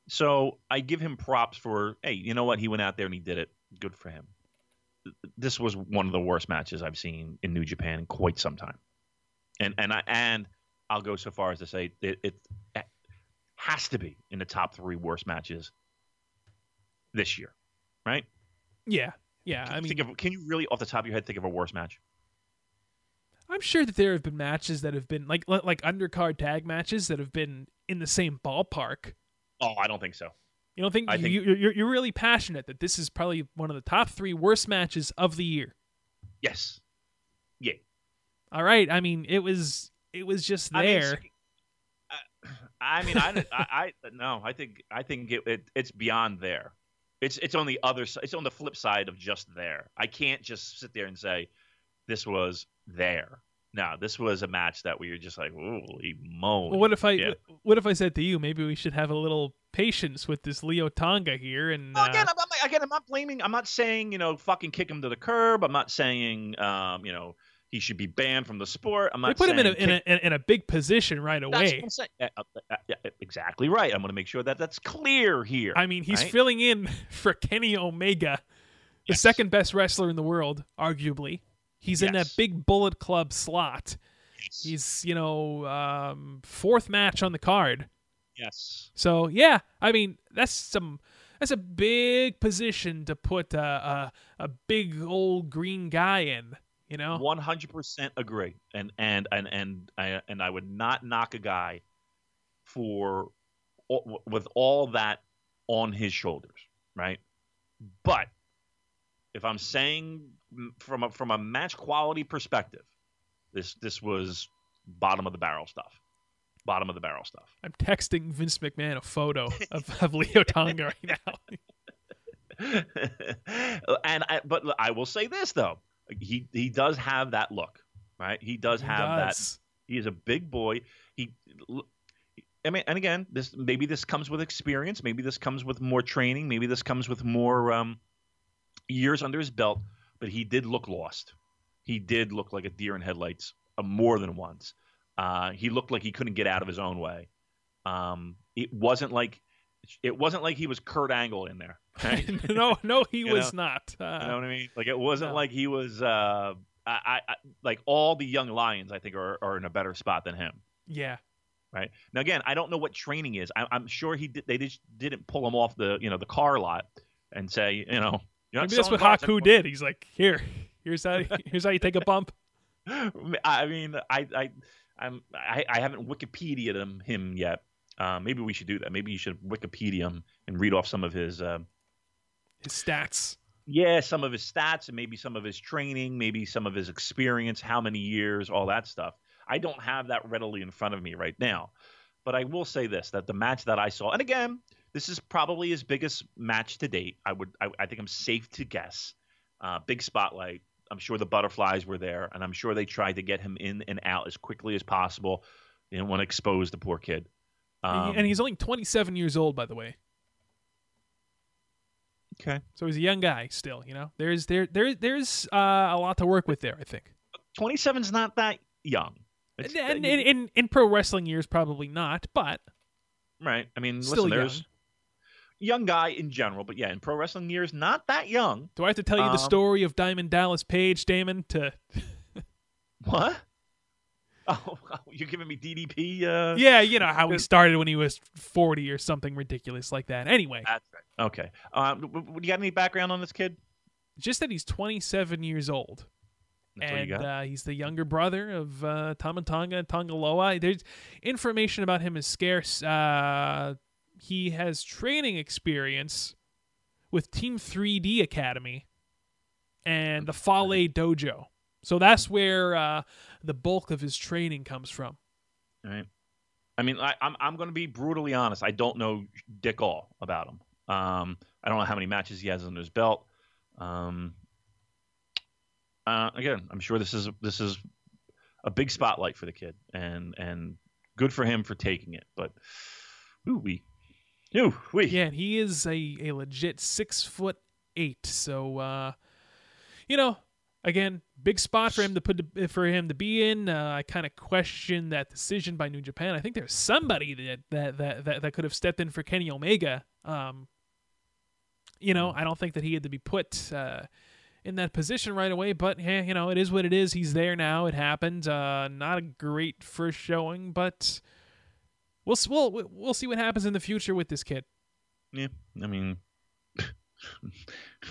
So I give him props for hey, you know what? He went out there and he did it good for him. This was one of the worst matches I've seen in New Japan in quite some time, and and I and I'll go so far as to say it, it has to be in the top three worst matches this year, right? Yeah, yeah. Can I mean, of, can you really, off the top of your head, think of a worse match? I'm sure that there have been matches that have been like like undercard tag matches that have been in the same ballpark. Oh, I don't think so. You don't think, I you, think you're, you're really passionate that this is probably one of the top three worst matches of the year? Yes. Yeah. All right. I mean, it was it was just there. I mean, uh, I, mean, I, I, I, no, I think I think it, it, it's beyond there. It's it's on the other side. It's on the flip side of just there. I can't just sit there and say this was there. No, this was a match that we were just like, holy moly. Well, what if I yeah. what if I said to you, maybe we should have a little patience with this Leo Tonga here? And well, again, uh, I'm not, again, I'm not blaming. I'm not saying you know, fucking kick him to the curb. I'm not saying um, you know he should be banned from the sport. I'm not. They put him in a, kick... in a in a big position right away. exactly right. I'm going to make sure that that's clear here. I mean, he's right? filling in for Kenny Omega, the yes. second best wrestler in the world, arguably. He's yes. in that big Bullet Club slot. Yes. He's, you know, um, fourth match on the card. Yes. So yeah, I mean that's some that's a big position to put a a, a big old green guy in. You know, one hundred percent agree, and and and and I and I would not knock a guy for with all that on his shoulders, right? But if I'm saying from a, from a match quality perspective, this this was bottom of the barrel stuff. Bottom of the barrel stuff. I'm texting Vince McMahon a photo of, of Leo Tonga right now. and I, but I will say this though, he he does have that look, right? He does have does. that. He is a big boy. He I mean, and again, this maybe this comes with experience. Maybe this comes with more training. Maybe this comes with more um, years under his belt, but he did look lost. He did look like a deer in headlights uh, more than once. Uh, he looked like he couldn't get out of his own way. Um, it wasn't like it wasn't like he was Kurt Angle in there. Right? no, no, he was know? not. Uh, you know what I mean? Like it wasn't no. like he was. Uh, I, I like all the young lions. I think are are in a better spot than him. Yeah. Right now, again, I don't know what training is. I, am sure he did, they just didn't pull him off the you know the car lot and say you know. Maybe that's what Haku anymore. did. He's like, here, here's how here's how you take a bump. I mean, I I I'm I, I haven't Wikipedia'd him him yet. Uh, maybe we should do that. Maybe you should Wikipedia him and read off some of his uh, his stats. Yeah, some of his stats and maybe some of his training, maybe some of his experience, how many years, all that stuff. I don't have that readily in front of me right now. But I will say this that the match that I saw, and again, this is probably his biggest match to date. I would I, I think I'm safe to guess. Uh, big spotlight. I'm sure the butterflies were there, and I'm sure they tried to get him in and out as quickly as possible. They didn't want to expose the poor kid. Um, and he's only 27 years old, by the way. Okay. So he's a young guy still. You know, there's there there there's uh, a lot to work with there. I think. 27's not that young. And, and, in, in in pro wrestling years, probably not, but right. I mean, still listen, there's young. guy in general, but yeah, in pro wrestling years, not that young. Do I have to tell you um, the story of Diamond Dallas Page, Damon? To what? Oh, you're giving me DDP? Uh... Yeah, you know how he started when he was 40 or something ridiculous like that. Anyway. That's right. Okay. Um, do you got any background on this kid? Just that he's 27 years old. That's and uh, he's the younger brother of uh, Tama Tonga and Tanga Loa. There's information about him is scarce. Uh, he has training experience with Team 3D Academy and the Fale Dojo. So that's where uh, the bulk of his training comes from. All right. I mean, I, am I'm, I'm going to be brutally honest. I don't know dick all about him. Um, I don't know how many matches he has under his belt. Um, uh, again, I'm sure this is this is a big spotlight for the kid, and and good for him for taking it. But ooh we, ooh we. Yeah, he is a, a legit six foot eight. So uh, you know, again, big spot for him to put for him to be in. Uh, I kind of question that decision by New Japan. I think there's somebody that that that that, that could have stepped in for Kenny Omega. Um, you know, I don't think that he had to be put uh, in that position right away. But hey, you know, it is what it is. He's there now. It happened. Uh, not a great first showing, but we'll we'll we'll see what happens in the future with this kid. Yeah, I mean,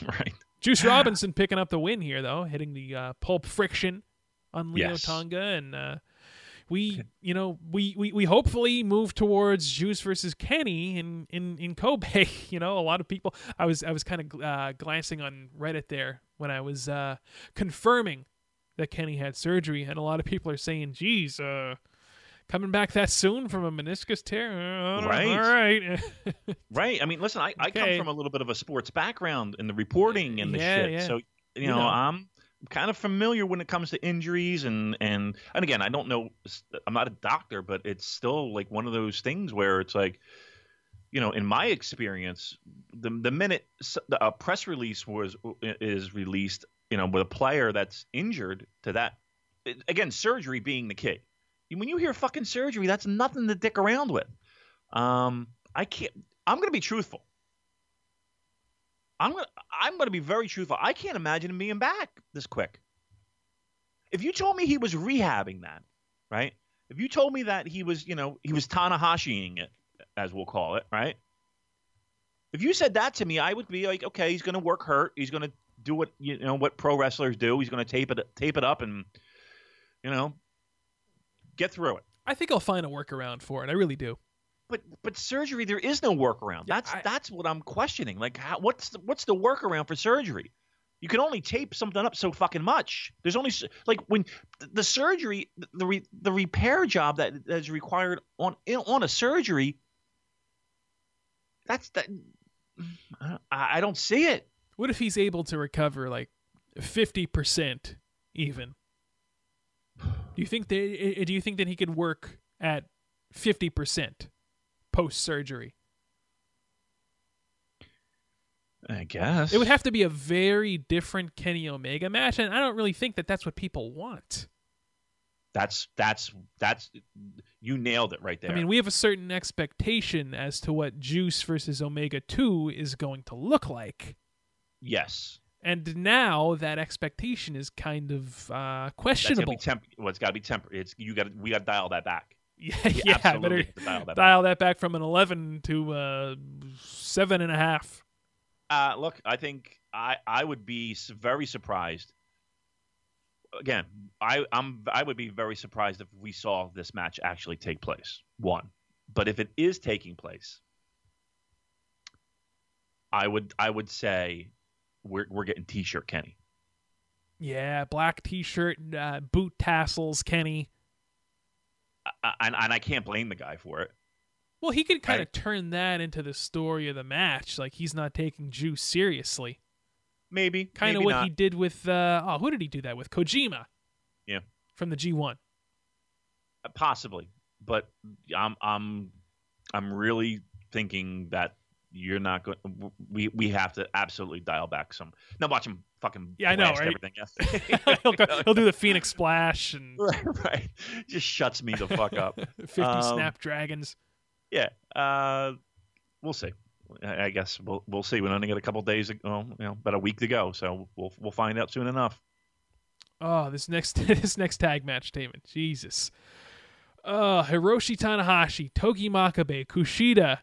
right. Juice Robinson picking up the win here, though, hitting the uh, pulp friction on Leo yes. Tonga, and uh, we, you know, we, we we hopefully move towards Juice versus Kenny in in in Kobe. you know, a lot of people. I was I was kind of uh, glancing on Reddit there when I was uh, confirming that Kenny had surgery, and a lot of people are saying, "Geez, uh, coming back that soon from a meniscus tear. Uh, right. All right. right. I mean, listen, I, okay. Come from a little bit of a sports background in the reporting and the yeah, shit. Yeah. So, you, you know, know, I'm kind of familiar when it comes to injuries and, and, and again, I don't know, I'm not a doctor, but it's still like one of those things where it's like, you know, in my experience, the the minute a press release was is released, you know, with a player that's injured to that, again, surgery being the key when you hear fucking surgery, that's nothing to dick around with. Um, I can't. I'm gonna be truthful. I'm gonna I'm gonna be very truthful. I can't imagine him being back this quick. If you told me he was rehabbing that, right? If you told me that he was, you know, he was Tanahashiing it, as we'll call it, right? If you said that to me, I would be like, okay, he's gonna work hurt. He's gonna do what you know what pro wrestlers do. He's gonna tape it tape it up and you know Get through it. I think I'll find a workaround for it. I really do. But but surgery, there is no workaround. That's I, that's what I'm questioning. Like, how, what's the, what's the workaround for surgery? You can only tape something up so fucking much. There's only like when the surgery, the re, the repair job that is required on on a surgery. That's that. I, I don't see it. What if he's able to recover like fifty percent even? Do you think that eh, eh, do you think that he could work at 50% post surgery? I guess. It would have to be a very different Kenny Omega match and I don't really think that that's what people want. That's that's that's you nailed it right there. I mean, we have a certain expectation as to what Juice versus Omega 2 is going to look like. Yes. And now that expectation is kind of uh, questionable. be temp- well, it's got to be temper. It's you got we got to dial that back. yeah, We yeah. Better dial that dial that back from an eleven to uh, seven and a half. Uh, look, I think I, I would be very surprised. Again, I I'm I would be very surprised if we saw this match actually take place. One, but if it is taking place, I would I would say we're we're getting T-shirt Kenny. Yeah, black T-shirt, uh, boot tassels, Kenny. I, and and I can't blame the guy for it. Well, he could kind of turn that into the story of the match. Like he's not taking Juice seriously. Maybe Kind of what not. he did with uh, oh, who did he do that with? Kojima. Yeah. From the G1. Uh, possibly, but I'm I'm I'm really thinking that you're not going. We we have to absolutely dial back some. Now watch him fucking Yeah, I know, right? everything. Yes. he'll, go, he'll do the Phoenix Splash and right, right. Just shuts me the fuck up. 50 Um, Snapdragons. Yeah. Uh, we'll see. I guess we'll we'll see. We only got a couple days, well, you know, about a week to go, so we'll we'll find out soon enough. Oh, this next this next tag match statement. Jesus. Uh, Hiroshi Tanahashi, Togi Makabe, Kushida,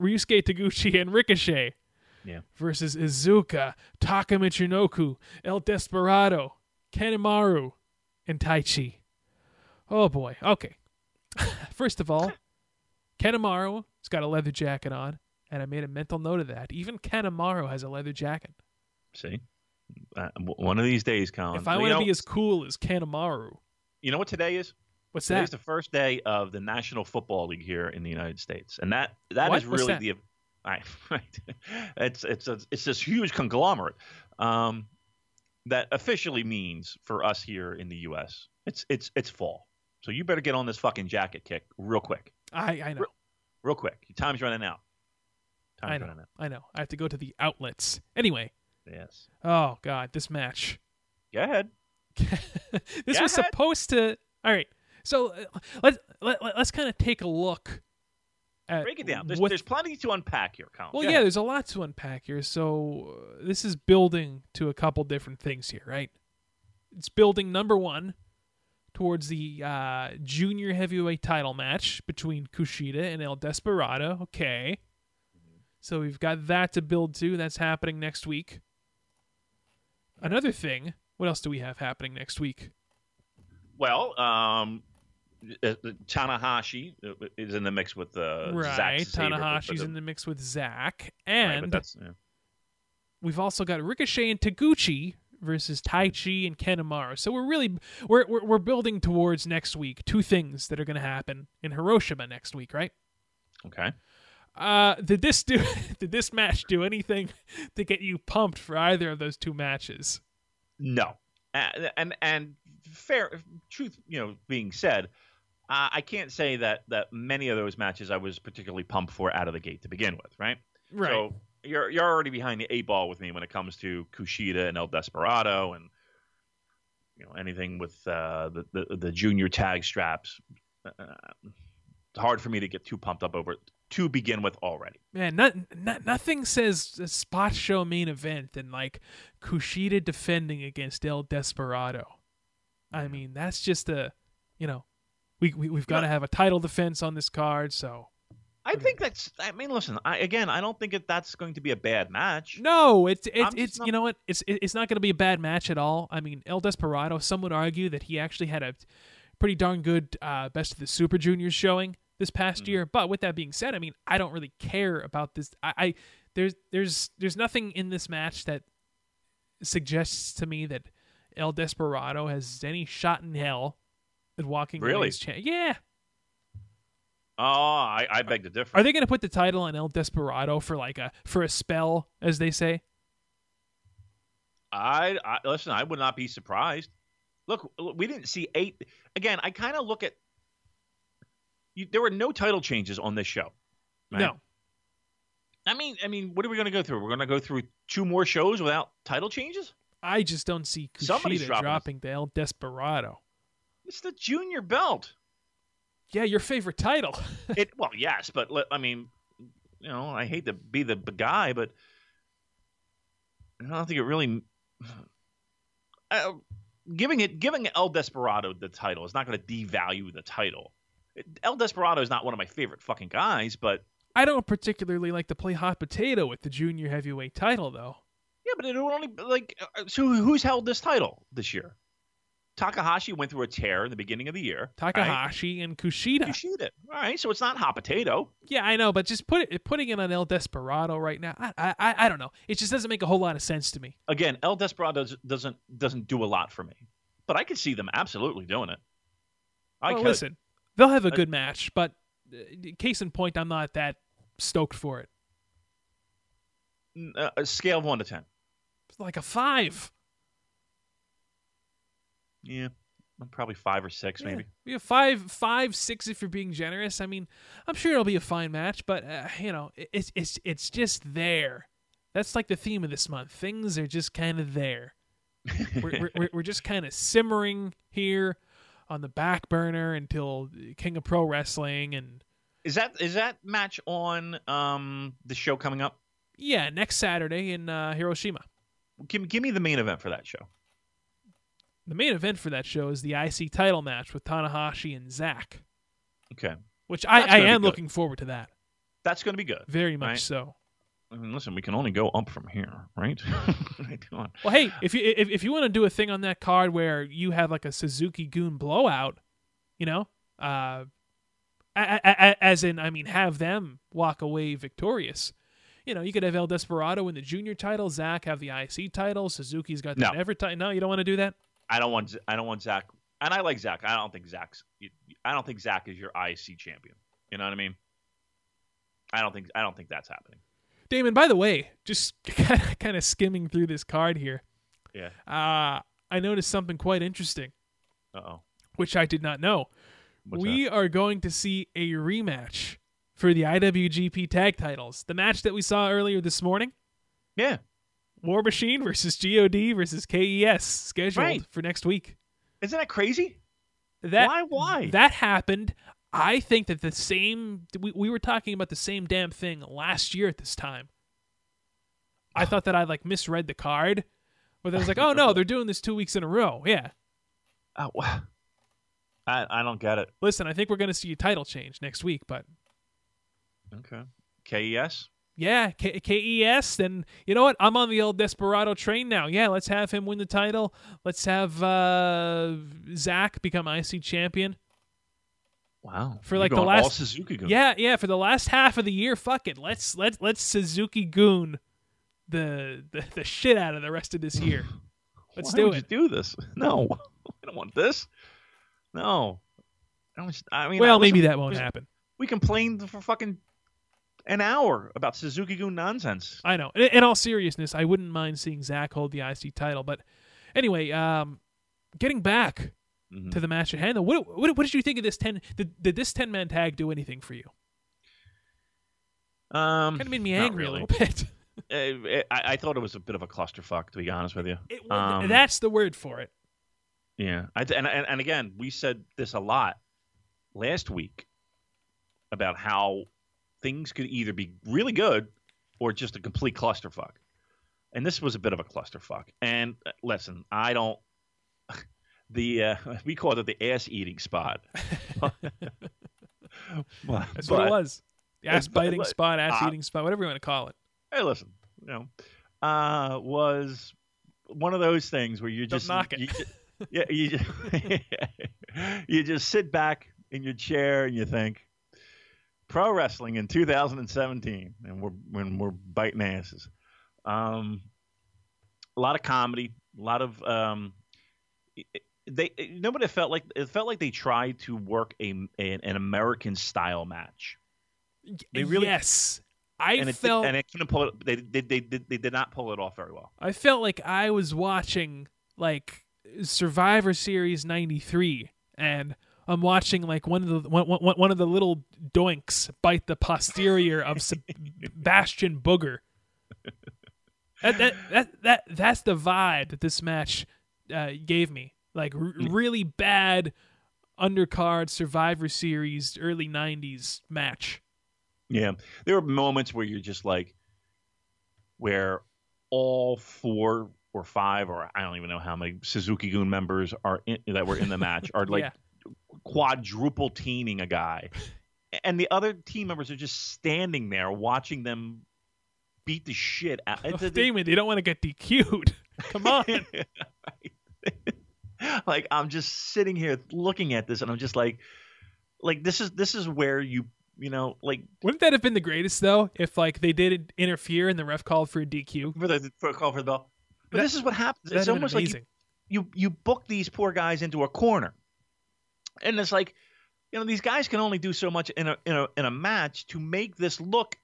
Ryusuke Taguchi, and Ricochet. Yeah. Versus Iizuka, Taka Michinoku, El Desperado, Kanemaru, and Taichi. Oh boy. Okay. First of all, Kanemaru has got a leather jacket on, and I made a mental note of that. Even Kanemaru has a leather jacket. See, uh, one of these days, Colin. If I want to be as cool as Kanemaru, you know what today is? What's Today's that? the first day of the National Football League here in the United States, and that that What? is really that? the. I, right. It's it's a, it's this huge conglomerate um, that officially means for us here in the U.S. It's it's it's fall, so you better get on this fucking jacket kick real quick, I, I know. real quick. Your time's running out. Time's I know. running out. I know. I have to go to the outlets. Anyway, Yes. oh god, this match. Go ahead. this Go was ahead. supposed to. All right, so uh, let's let, let, let's kind of take a look. At Break it down. There's, what- there's plenty to unpack here, Colin. well, Go yeah, ahead. there's a lot to unpack here. So uh, this is building to a couple different things here, right? It's building number one towards the uh, junior heavyweight title match between Kushida and El Desperado. Okay, so we've got that to build to. That's happening next week. Another thing. What else do we have happening next week? Well, um, uh, uh, Tanahashi uh, is in the mix with uh, right, Tanahashi's in the mix with Zack, right, and that's yeah. we've also got Ricochet and Taguchi versus Taichi and Kanemaru. So we're really we're we're, we're building towards next week. Two things that are going to happen in Hiroshima next week, right? okay. Uh, did this do? did this match do anything to get you pumped for either of those two matches? No, and and, and fair truth, you know, being said, uh, I can't say that that many of those matches I was particularly pumped for out of the gate to begin with, right? Right. So you're you're already behind the eight ball with me when it comes to Kushida and El Desperado and you know anything with uh, the, the the junior tag straps. Uh, it's hard for me to get too pumped up over it to begin with already. Man, not, not, nothing says a spot show main event than like Kushida defending against El Desperado. I mean, that's just a, you know, we, we we've got to have a title defense on this card. So I think that's. I mean, listen. I, again, I don't think that that's going to be a bad match. no, it's it's it's not- you know what, it's it- it's not going to be a bad match at all. I mean, El Desperado. Some would argue that he actually had a pretty darn good uh, best of the Super Juniors showing this past Mm-hmm. year. But with that being said, I mean, I don't really care about this. I, I there's there's there's nothing in this match that suggests to me that El Desperado has any shot in hell walking Really? cha- Yeah. Oh, I, I beg to differ. Are they going to put the title on El Desperado for like a for a spell, as they say? I, I listen. I would not be surprised. Look, we didn't see eight. Again, I kind of look at. You, there were no title changes on this show. right? No. I mean, I mean, what are we going to go through? We're going to go through two more shows without title changes. I just don't see Somebody's Kushida dropping dropping to El Desperado. It's the junior belt. Yeah, your favorite title. It well, yes, but let- I mean, you know, I hate to be the guy, but I don't think it really. Uh, giving it giving El Desperado the title is not going to devalue the title. El Desperado is not one of my favorite fucking guys, but I don't particularly like to play hot potato with the junior heavyweight title, though. yeah, but it would only like uh, so. Who's held this title this year? Takahashi went through a tear in the beginning of the year. right? Takahashi and Kushida. It. All right, so it's not hot potato. Yeah, I know, but just put it putting it on El Desperado right now. I, I I I don't know. It just doesn't make a whole lot of sense to me. Again, El Desperado does- doesn't doesn't do a lot for me, but I could see them absolutely doing it. I well, could. listen, they'll have a good match, but uh, case in point, I'm not that stoked for it. Uh, a scale of one to ten. Like a five. Yeah, I'm probably five or six, Yeah. maybe. Yeah, five, five, six if you're being generous. I mean, I'm sure it'll be a fine match, but uh, you know, it's it's it's just there. That's like the theme of this month. Things are just kind of there. we're, we're- we're we're just kind of simmering here on the back burner until King of Pro Wrestling and Is that is that match on um the show coming up? yeah, next Saturday in uh, Hiroshima. Give, give me the main event for that show. The main event for that show is the IC title match with Tanahashi and Zack, Okay, which I, That's I am looking forward to that that's going to be good. very much Right. so. I mean, listen, we can only go up from here, right? Well, hey, if you if, if you want to do a thing on that card where you have like a Suzuki-gun blowout, you know, uh, a- a- a- as in, I mean, have them walk away victorious. You know, you could have El Desperado win the junior title, Zack have the IC title, Suzuki's got the No. never title. No, you don't want to do that. I don't want I don't want Zack, and I like Zack. I don't think Zack's. I don't think Zack is your IC champion. You know what I mean? I don't think I don't think that's happening. Damon, by the way, just kind of skimming through this card here, Yeah. uh, I noticed something quite interesting, Uh oh. which I did not know. What's we are going to see a rematch for the IWGP tag titles. The match that we saw earlier this morning, Yeah. War Machine versus GOD versus KES, scheduled Right. for next week. Isn't that crazy? That Why? Why? that happened. I think that the same we, we were talking about the same damn thing last year at this time. I thought that I like misread the card, but I was like, oh no, they're doing this two weeks in a row. Yeah. Oh, I I don't get it. Listen, I think we're going to see a title change next week, but Okay. KES. Yeah, K- KES. Then you know what? I'm on the old Desperado train now. Yeah, let's have him win the title. Let's have uh, Zack become IC champion. Wow. For, like, the last- Suzuki. Gun. Yeah, yeah. For the last half of the year, fuck it. Let's let let's Suzuki-gun the the, the shit out of the rest of this year. Let's Why do would it. you do this? No, I don't want this. No. I, I mean, Well, listen, maybe that won't happen. We complained for fucking an hour about Suzuki-gun nonsense. I know. In, in all seriousness, I wouldn't mind seeing Zack hold the IC title. But anyway, um, getting back Mhm. to the match at hand, what, what what did you think of this ten? Did, did this ten man tag do anything for you? Um, Kind of made me angry really. a little bit. Uh, it- I, I thought it was a bit of a clusterfuck, to be honest with you. It, Um, that's the word for it. Yeah, I, and, and and again, we said this a lot last week about how things could either be really good or just a complete clusterfuck, and this was a bit of a clusterfuck. And uh, listen, I don't. The uh, we called it the ass eating spot. That's what but- it was. The ass biting but- spot, ass uh, eating spot, whatever you want to call it. Hey, listen, you know, uh, was one of those things where you Don't just knock it. you yeah, you just, you just sit back in your chair and you think pro wrestling in 2017, and we're when we're biting asses. Um, a lot of comedy, a lot of um, they nobody felt like it felt like they tried to work a an, an American style match. They really- yes, I and it, felt and it couldn't pull it. They, they, they, they, they did not pull it off very well. I felt like I was watching like Survivor Series '93, and I'm watching like one of the one, one, one of the little doinks bite the posterior of Sebastian Booger. That, that that that that's the vibe that this match uh, gave me. Like r- really bad undercard Survivor Series early '90s match. Yeah, there were moments where you're just like, where all four or five, or I don't even know how many Suzuki-gun members are in, that were in the match, are like Yeah. Quadruple teaming a guy, and the other team members are just standing there watching them beat the shit out. Oh, it's- it's- Damon, they don't want to get DQ'd. Come on. like I'm just sitting here looking at this, and I'm just like, like this is this is where you you know like Wouldn't that have been the greatest though if like they did interfere and the ref called for a DQ? for the for a call for the bell. But That- this is what happens. It's almost like you, you you book these poor guys into a corner, and it's like, you know, these guys can only do so much in a in a in a match to make this look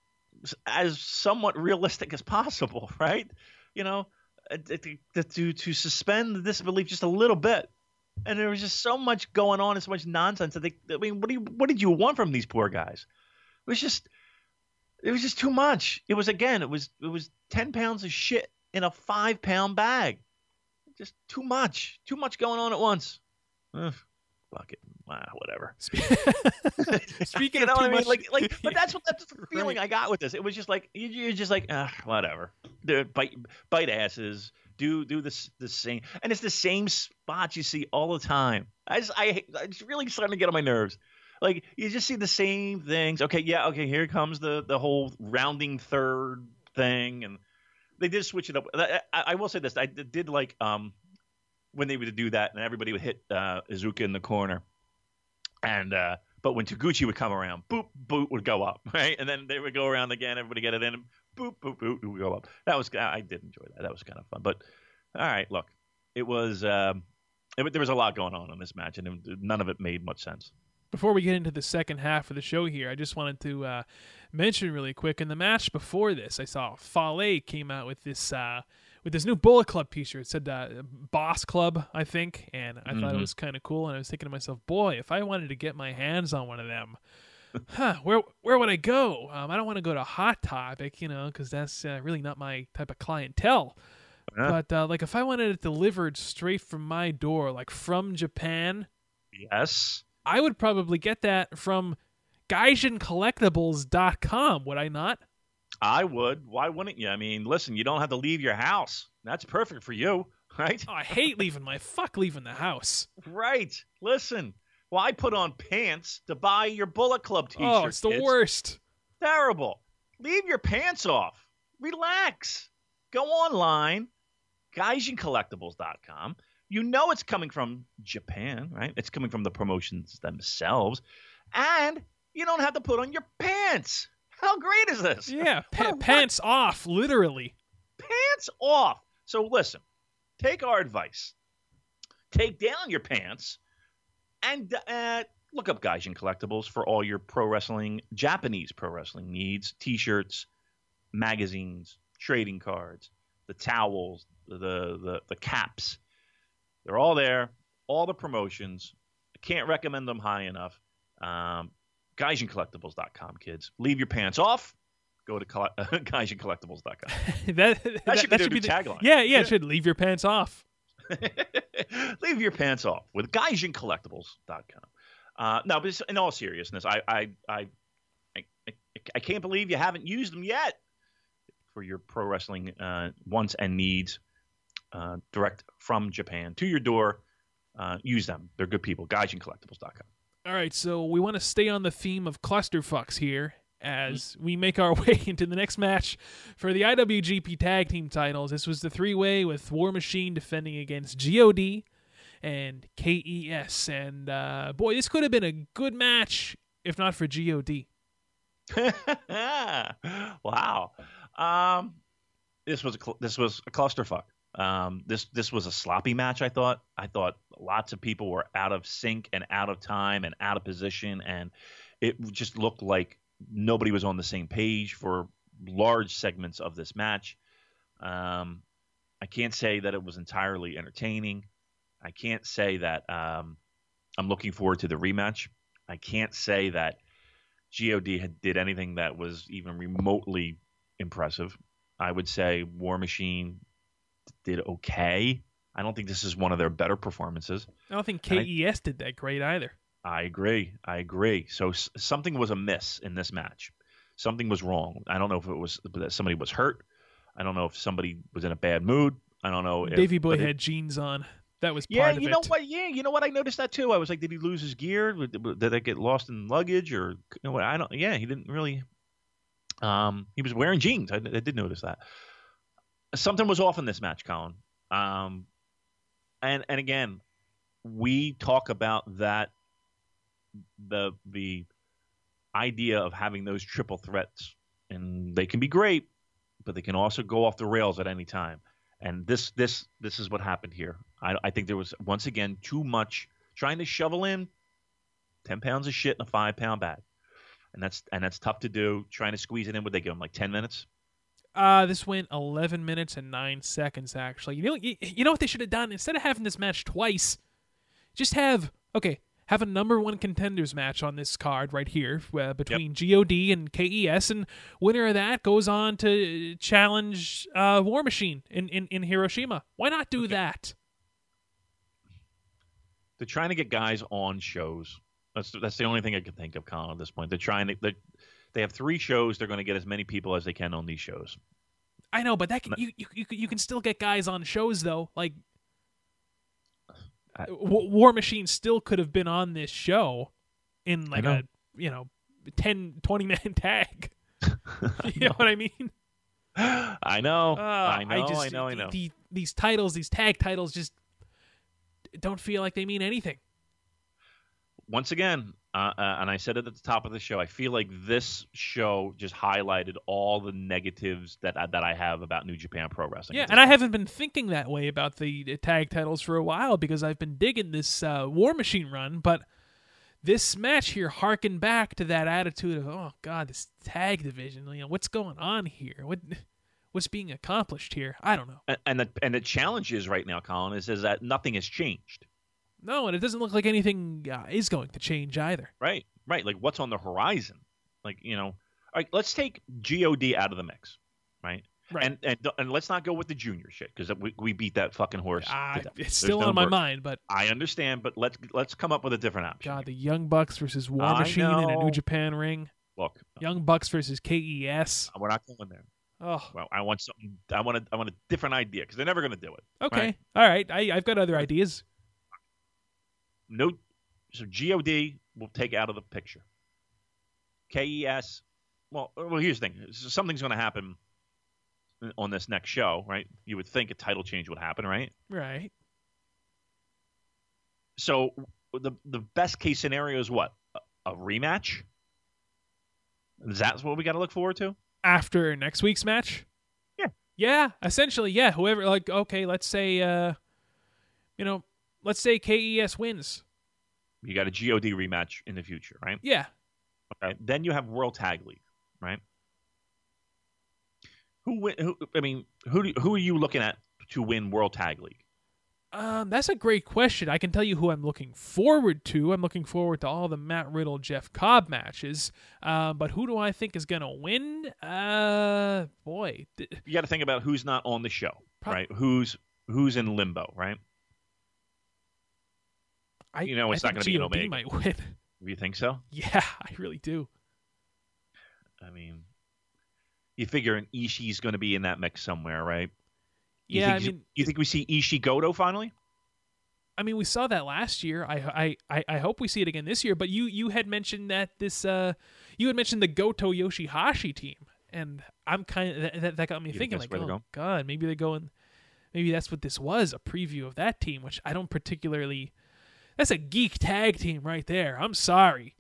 as somewhat realistic as possible, right? You know, uh, to to suspend the disbelief just a little bit. And there was just so much going on and so much nonsense that they. I mean, what do you what did you want from these poor guys? It was just, it was just too much. It was again, it was it was ten pounds of shit in a five pound bag just too much, too much going on at once. Ugh, fuck it, ah, whatever. Speaking you of know too what I mean? much- Like, like, but that's what that's the Right. feeling I got with this. It was just like you, you're just like, ah, whatever. Dude, bite, bite asses. Do do this the same, and it's the same spots you see all the time. I just, I, it's really starting to get on my nerves. Like you just see the same things. Okay, yeah, okay. Here comes the the whole rounding third thing, and they did switch it up. I, I, I will say this: I did like um when they would do that, and everybody would hit uh, Iizuka in the corner, and uh, but when Taguchi would come around, boop boot would go up, right, and then they would go around again. Everybody get it in, boop boop it would go up. That was I did enjoy that. That was kind of fun. But all right, look, it was um, it, there was a lot going on in this match, and it, none of it made much sense. Before we get into the second half of the show here, I just wanted to uh, mention really quick in the match before this, I saw Fale came out with this uh, with this new Bullet Club T-shirt. It said uh, Boss Club, I think, and I thought it Mhm. was kind of cool. And I was thinking to myself, boy, if I wanted to get my hands on one of them, huh? Where where would I go? Um, I don't want to go to Hot Topic, you know, because that's uh, really not my type of clientele. Yeah. But uh, like, if I wanted it delivered straight from my door, like from Japan. Yes. I would probably get that from GaijinCollectibles.com, would I not? I would. Why wouldn't you? I mean, listen, you don't have to leave your house. That's perfect for you, right? Oh, I hate leaving my fuck leaving the house. Right. Listen. Well, I put on pants to buy your Bullet Club oh, T-shirt. oh, it's the kids. worst. Terrible. Leave your pants off. Relax. Go online, GaijinCollectibles.com. You know it's coming from Japan, right? It's coming from the promotions themselves, and you don't have to put on your pants. How great is this? Yeah, pa- pants off, literally. pants off. So listen, take our advice. Take down your pants and uh, look up Gaijin Collectibles for all your pro wrestling, Japanese pro wrestling needs: t-shirts, magazines, trading cards, the towels, the the the caps. They're all there. All the promotions. I can't recommend them high enough. Um, GaijinCollectibles.com, kids. Leave your pants off. Go to colle- GaijinCollectibles.com. that, that, should be their be the tagline. Yeah, yeah, it should leave your pants off. Leave your pants off with GaijinCollectibles.com. Uh, no, but in all seriousness, I I, I I I can't believe you haven't used them yet for your pro wrestling uh, wants and needs. Uh, direct from Japan to your door. Uh, use them. They're good people. GaijinCollectibles.com. All right, so we want to stay on the theme of clusterfucks here Mm-hmm. as we make our way into the next match for the IWGP Tag Team titles. This was the three way with War Machine defending against God and KES. And uh, boy, this could have been a good match if not for God. wow. Um, this was a cl- this was a clusterfuck. Um, this this was a sloppy match. I thought. I thought lots of people were out of sync and out of time and out of position, and it just looked like nobody was on the same page for large segments of this match. Um, I can't say that it was entirely entertaining. I can't say that um, I'm looking forward to the rematch. I can't say that God had, did anything that was even remotely impressive. I would say War Machine did okay. I don't think this is one of their better performances. I don't think And I- KES did that great either. I agree. I agree. So s- something was amiss in this match. Something was wrong. I don't know if it was that somebody was hurt. I don't know if somebody was in a bad mood. I don't know. If, Davey Boy but it- had jeans on. That was yeah, you it. know what? Yeah, you know what? I noticed that too. I was like, did he lose his gear? Did that get lost in luggage or you know what? I don't. Yeah, he didn't really. Um, he was wearing jeans. I, I did notice that. Something was off in this match, Colin. Um, and and again, we talk about that the the idea of having those triple threats, and they can be great, but they can also go off the rails at any time. And this this this is what happened here. I, I think there was once again too much trying to shovel in ten pounds of shit in a five pound bag, and that's and that's tough to do. Trying to squeeze it in, would they give him like ten minutes? Uh, this went 11 minutes and 9 seconds, actually. You know, you, you know what they should have done? Instead of having this match twice, just have, okay, have a number one contenders match on this card right here uh, between GOD and KES, and winner of that goes on to challenge uh, War Machine in, in, in Hiroshima. Why not do that? They're trying to get guys on shows. That's that's the only thing I can think of, Colin. At this point, they're trying to. They they have three shows. They're going to get as many people as they can on these shows. I know, but that can, you, you you can still get guys on shows though. Like I- War Machine still could have been on this show in like a you know 10 20 man tag. you know what I mean? I know. Uh, I know. I, just, know. I know. The, these titles, these tag titles, just don't feel like they mean anything. Once again, uh, uh, and I said it at the top of the show. I feel like this show just highlighted all the negatives that I, that I have about New Japan Pro Wrestling. Yeah, and I haven't been thinking that way about the the tag titles for a while because I've been digging this uh, War Machine run, but this match here harkened back to that attitude of, oh God, this tag division. You know, what's going on here? What what's being accomplished here? I don't know. And and the, and the challenge is right now, Colin, is, is that nothing has changed. No, and it doesn't look like anything uh, is going to change either. Right, right. Like what's on the horizon? Like you know, all right. Let's take God out of the mix, right? Right. And and and let's not go with the junior shit because we, we beat that fucking horse. Ah, it's still no on my mind, but I understand, but let's let's come up with a different option. God, the Young Bucks versus War I Machine in a. New Japan ring. Look, Young Bucks versus KES. we're not going there. Oh, Well, I want something. I want a, I want a different idea because they're never going to do it. okay. Right. All right. I, I've got other ideas. No, so God will take out of the picture. KES. Well, well, here's the thing. Something's going to happen on this next show, right? You would think a title change would happen, right? Right. So the the best case scenario is what? A, a rematch. Is that what we got to look forward to? After next week's match? Yeah. Yeah, essentially, yeah. Whoever, like, okay, let's say, uh, you know, let's say KES wins. You got a God rematch in the future, right? Yeah. Okay. Then you have World Tag League, right? Who win? Who, I mean, who do, who are you looking at to win World Tag League? Um, that's a great question. I can tell you who I'm looking forward to. I'm looking forward to all the Matt Riddle Jeff Cobb matches. Um, but who do I think is gonna win? Uh, boy, You got to think about who's not on the show, Pro- right? Who's who's in limbo, right? I You know it's I not gonna be an Omega. might win. You think so? yeah, I really do. I mean, you figure an Ishii's going to be in that mix somewhere, right? You Yeah, I think, mean, you think we see Ishii Goto finally? I mean, we saw that last year. I, I, I, I hope we see it again this year. But you, you had mentioned that this, uh, you had mentioned the Goto Yoshihashi team, and I'm kind of that, that got me You thinking like, oh going? god, maybe they're going, maybe that's what this was a preview of that team, which I don't particularly. That's a geek tag team right there. I'm sorry,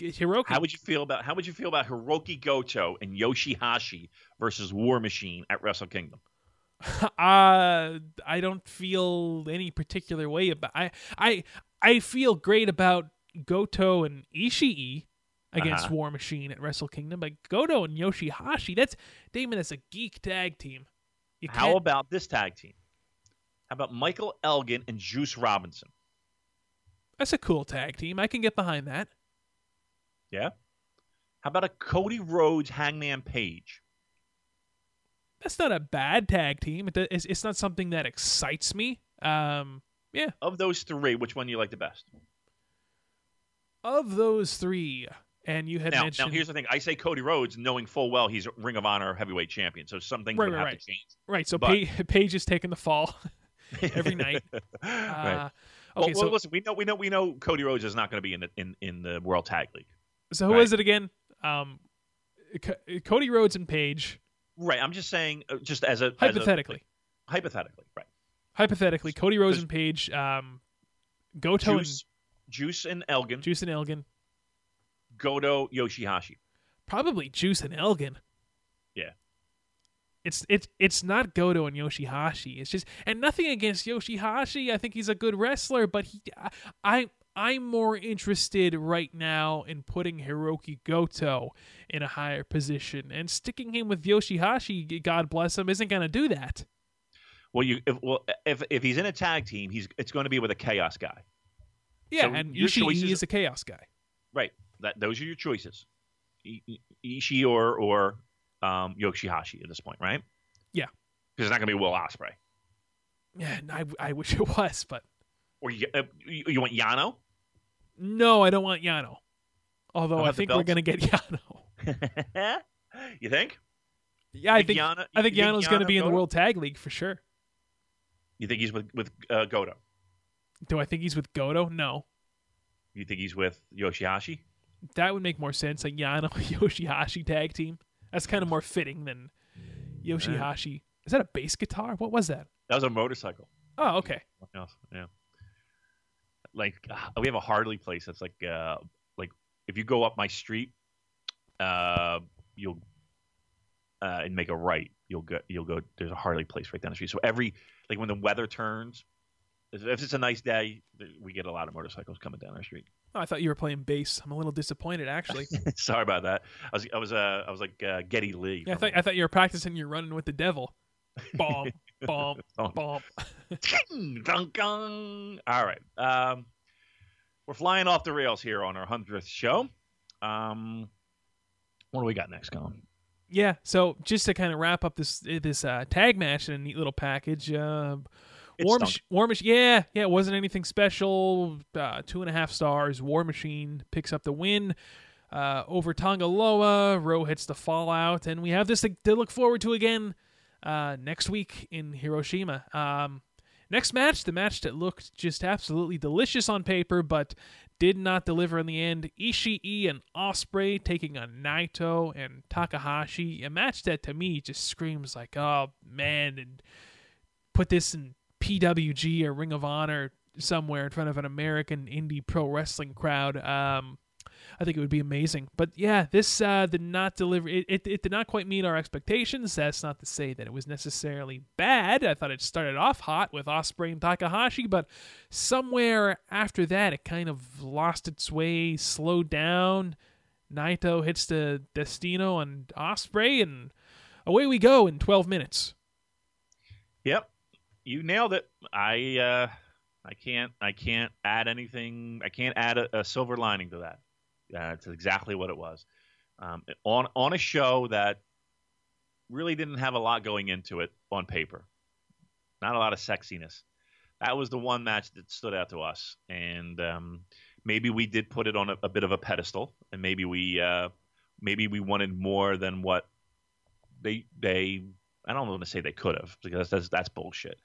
Hiroki. How would you feel about how would you feel about Hiroki Goto and Yoshihashi versus War Machine at Wrestle Kingdom? uh, I don't feel any particular way about. I I I feel great about Goto and Ishii against Uh-huh. War Machine at Wrestle Kingdom, but Goto and Yoshihashi, that's Damon. That's a geek tag team. You How can't- about this tag team? How about Michael Elgin and Juice Robinson? That's a cool tag team. I can get behind that. Yeah. How about a Cody Rhodes Hangman Page? That's not a bad tag team. It's, it's not something that excites me. Um, yeah. Of those three, which one do you like the best? Of those three, And you had Now, mentioned now here's the thing. I say Cody Rhodes, knowing full well he's a Ring of Honor heavyweight champion, so some things Right, would right, have right. to change. right. So but- Pa- Page is taking the fall every night. right. Uh, Well, okay, well, so listen, we know we know we know Cody Rhodes is not going to be in the in, in the World Tag League. so who right. is it again? Um, Co- Cody Rhodes and Page. Right. I'm just saying, uh, just as a as a- Hypothetically, hypothetically, right. hypothetically, Cody Rhodes and Page, um, Goto Juice, Juice and Elgin, Juice and Elgin, Goto, Yoshihashi. probably Juice and Elgin. Yeah. It's it's it's not Goto and Yoshihashi. It's just and nothing against Yoshihashi. I think he's a good wrestler, but he I I'm more interested right now in putting Hiroki Goto in a higher position and sticking him with Yoshihashi. God bless him, isn't going to do that. Well, you if, well if if he's in a tag team, he's it's going to be with a chaos guy. Yeah, So and Ishii is a chaos guy. Right. That those are your choices. Ishii or or um, Yoshihashi at this point, right? Yeah. Because it's not going to be Will Ospreay. Yeah, I I wish it was, but Or you, uh, you, you want Yano? no, I don't want Yano. Although Don't I think we're going to get Yano. you think? Yeah, I think Yana- I think Yano's going to be in the World Tag League for sure. You think he's with with uh, Goto? Do I think he's with Goto? No. You think he's with Yoshihashi? That would make more sense. A Yano Yoshihashi tag team. That's kind of more fitting than Yoshihashi. Is that a bass guitar? What was that? That was a motorcycle. Oh, okay. Yeah. Like uh, we have a Harley place that's like uh like if you go up my street, uh you'll uh and make a right, you'll go you'll go there's a Harley place right down the street. So every like when the weather turns, if if it's a nice day, we get a lot of motorcycles coming down our street. Oh, I thought you were playing bass. I'm a little disappointed, actually. Sorry about that. I was I was uh I was like uh, Geddy Lee. yeah, I thought I thought you were practicing your running with the devil. Bomb, bomb, bomb. Ting, dun, dun. All right. Um, we're flying off the rails here on our hundredth show. Um, what do we got next, Colin? Yeah. So just to kind of wrap up this this uh, tag match in a neat little package. Uh, War. Machine, War Machine, yeah, yeah, it wasn't anything special. Uh, two and a half stars. War Machine picks up the win uh, over Tanga Loa. Rowe hits the fallout, and we have this to, to look forward to again uh, next week in Hiroshima. Um, next match, the match that looked just absolutely delicious on paper, but did not deliver in the end. Ishii and Ospreay taking on Naito and Takahashi. A match that to me just screams like, oh man, and put this in PWG or Ring of Honor somewhere in front of an American indie pro wrestling crowd. Um, I think it would be amazing. But yeah, this uh, did not deliver. It, it, it did not quite meet our expectations. That's not to say that it was necessarily bad. I thought it started off hot with Ospreay and Takahashi, but somewhere after that, it kind of lost its way, slowed down. Naito hits the Destino and Ospreay, and away we go in 12 minutes. Yep, you nailed it. I uh, I can't I can't add anything. I can't add a, a silver lining to that. Uh, it's exactly what it was. Um, on on a show that really didn't have a lot going into it on paper. Not a lot of sexiness. That was the one match that stood out to us, and um, maybe we did put it on a, a bit of a pedestal, and maybe we uh, maybe we wanted more than what they they I don't want to say they could have because that's that's bullshit.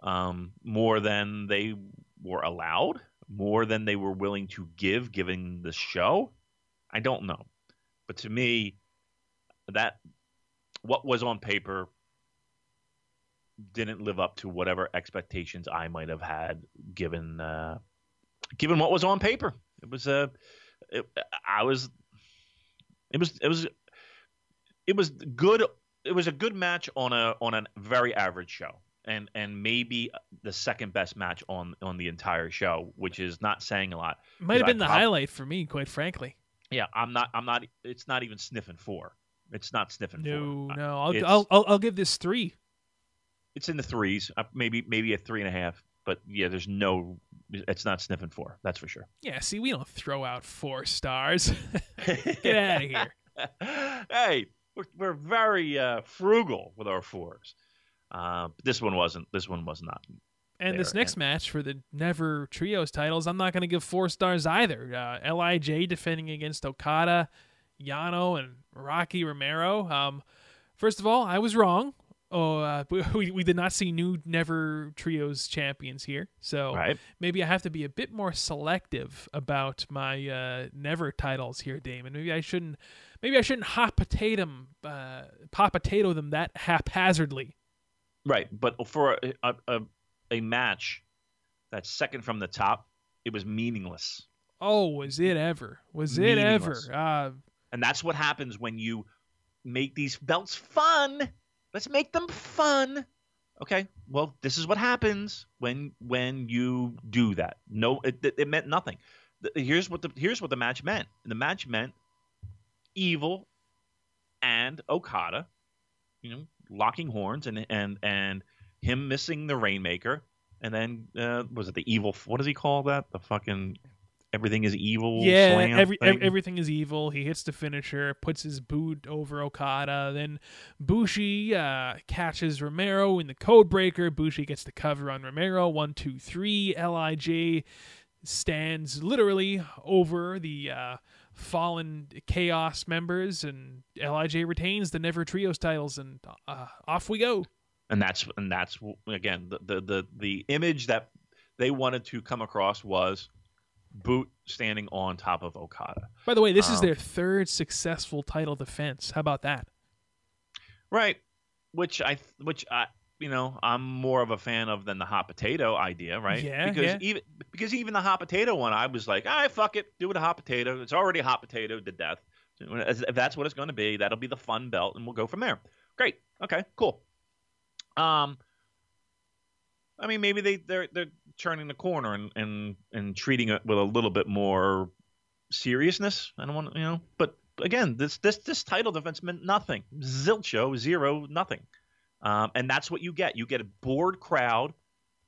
Um, more than they were allowed, more than they were willing to give, given the show. I don't know, but to me, that what was on paper didn't live up to whatever expectations I might have had, given uh, given what was on paper. It was a, it, I was, it was it was it was good it was a good match on a on a very average show and and maybe the second best match on on the entire show which is not saying a lot Might have I been the prob- highlight for me, quite frankly. yeah i'm not i'm not it's not even sniffing four it's not sniffing No, four no. I'll, I'll, I'll, I'll give this three. it's in the threes uh, maybe maybe a three and a half but yeah there's no it's not sniffing four that's for sure Yeah, see, we don't throw out four stars. Get out of here. hey we're, we're very uh, frugal with our fours uh, but this one wasn't this one was not And this there. next match for the Never Trios titles, I'm not going to give four stars either. Uh, Lij defending against Okada, Yano, and Rocky Romero. Um, first of all, I was wrong. Oh, uh, we we did not see new Never Trios champions here, so right. maybe I have to be a bit more selective about my uh, Never titles here, Damon. Maybe I shouldn't. Maybe I shouldn't hot potato them, uh, hot potato them that haphazardly. Right, but for a, a, a a match that's second from the top, it was meaningless. Oh, was it ever? Was it ever? Uh, And that's what happens when you make these belts fun. Let's make them fun. Okay. Well, this is what happens when when you do that. No, it, it, it meant nothing. Here's what the here's what the match meant. The match meant Evil and Okada, you know, locking horns and and and him missing the Rainmaker, and then uh, was it the Evil? What does he call that? The fucking everything is evil. yeah, slam every, ev- thing? everything is evil. He hits the finisher, puts his boot over Okada. Then Bushi uh, catches Romero in the code breaker. Bushi gets the cover on Romero. One, two, three. Lij stands literally over the uh, fallen Chaos members, and Lij retains the Never Trios titles, and uh, off we go. and that's and that's again the, the the the image that they wanted to come across was boot standing on top of okada By the way, this is Um, their third successful title defense. How about that? right which i which i you know i'm more of a fan of than the hot potato idea right Yeah, because yeah. even because even the hot potato one i was like i fuck it do it a hot potato it's already a hot potato to death if that's what it's going to be that'll be the fun belt and we'll go from there great okay cool um I mean, maybe they they're they're turning the corner and and and treating it with a little bit more seriousness. I don't want you know, but again, this this this title defense meant nothing. Zilcho, zero, nothing. Um, and that's what you get. You get a bored crowd,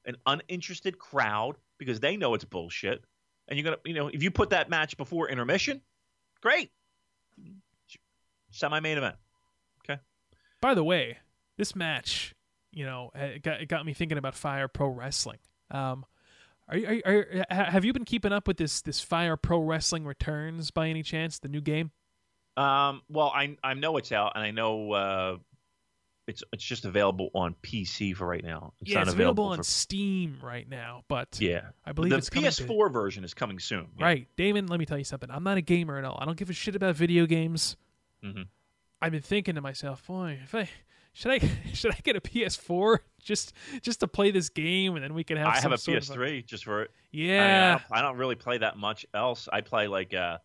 an uninterested crowd because they know it's bullshit. And you're gonna, you know, if you put that match before intermission, great. Semi main event. Okay. By the way, this match, you know, it got, it got me thinking about Fire Pro Wrestling. Um, are you, are, you- are, ha- have you been keeping up with this this Fire Pro Wrestling Returns by any chance? The new game? Um, well, I I know it's out, and I know uh, it's it's just available on PC for right now. It's yeah, not it's available, on for Steam right now, but yeah. I believe the it's PS4 to- version is coming soon. Yeah. Right, Damon. Let me tell you something. I'm not a gamer at all. I don't give a shit about video games. Mhm. I've been thinking to myself, boy, if I should I should I get a PS4 just just to play this game, and then we can have. I have a PS3 just for it. I, mean, I yeah, don't, I don't really play that much else. I play like uh,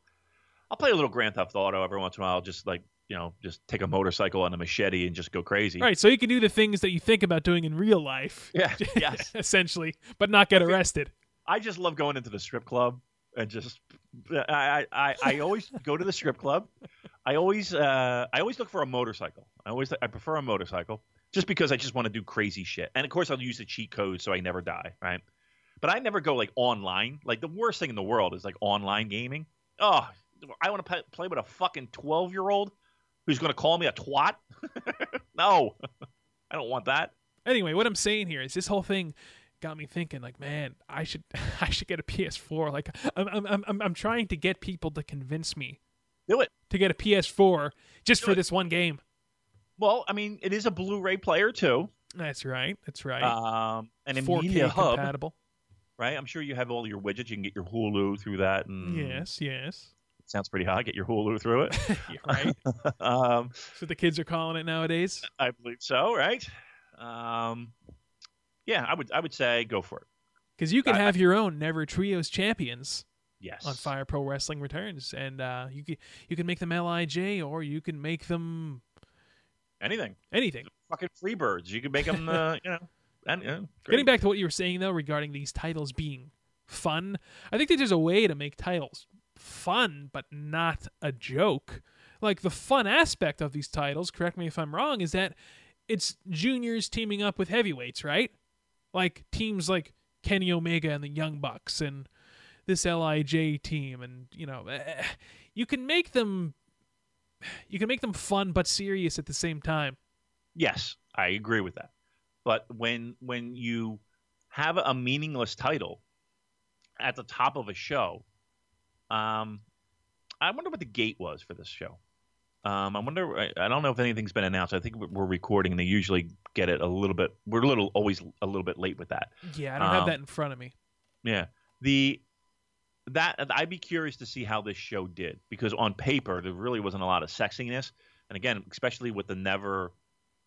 I'll play a little Grand Theft Auto every once in a while. Just like you know, just take a motorcycle and a machete and just go crazy. right. So you can do the things that you think about doing in real life, Yeah. yes. essentially, but not get arrested. I just love going into the strip club and just I I, I, always go to the strip club. I always uh, I always look for a motorcycle. I always I prefer a motorcycle just because I just want to do crazy shit. And of course I'll use the cheat code so I never die, right? But I never go like online. Like the worst thing in the world is like online gaming. Oh, I want to play, play with a fucking 12-year-old who's going to call me a twat? no. I don't want that. Anyway, what I'm saying here is this whole thing got me thinking like man i should i should get a ps4 like i'm i'm i'm, I'm trying to get people to convince me Do it. to get a ps4 just Do for it. this one game Well, I mean, it is a Blu-ray player too. that's right that's right Um, and a 4k media hub. compatible right? I'm sure you have all your widgets. You can get your Hulu through that, and yes yes sounds pretty high. Get your Hulu through it. Right um, what the kids are calling it nowadays I believe so, right? Um, yeah, I would I would say go for it. because you can I- have your own never trios champions Yes. on Fire Pro Wrestling Returns, and uh, you can you can make them Lij or you can make them Anything. anything. Fucking Freebirds. You can make them. Uh, you know. And, yeah. Getting back to what you were saying though regarding these titles being fun, I think that there's a way to make titles fun but not a joke. Like the fun aspect of these titles, correct me if I'm wrong, is that it's juniors teaming up with heavyweights, right? Like teams like Kenny Omega and the Young Bucks and this Lij team and you know, eh, you can make them you can make them fun but serious at the same time. Yes, I agree with that. But when when you have a meaningless title at the top of a show. Um, I wonder what the gate was for this show. Um, I wonder. I, I don't know if anything's been announced. I think we're recording. And they usually get it a little bit. We're a little always a little bit late with that. Yeah, I don't have Um, that in front of me. Yeah. The that I'd be curious to see how this show did because on paper there really wasn't a lot of sexiness, and again, especially with the never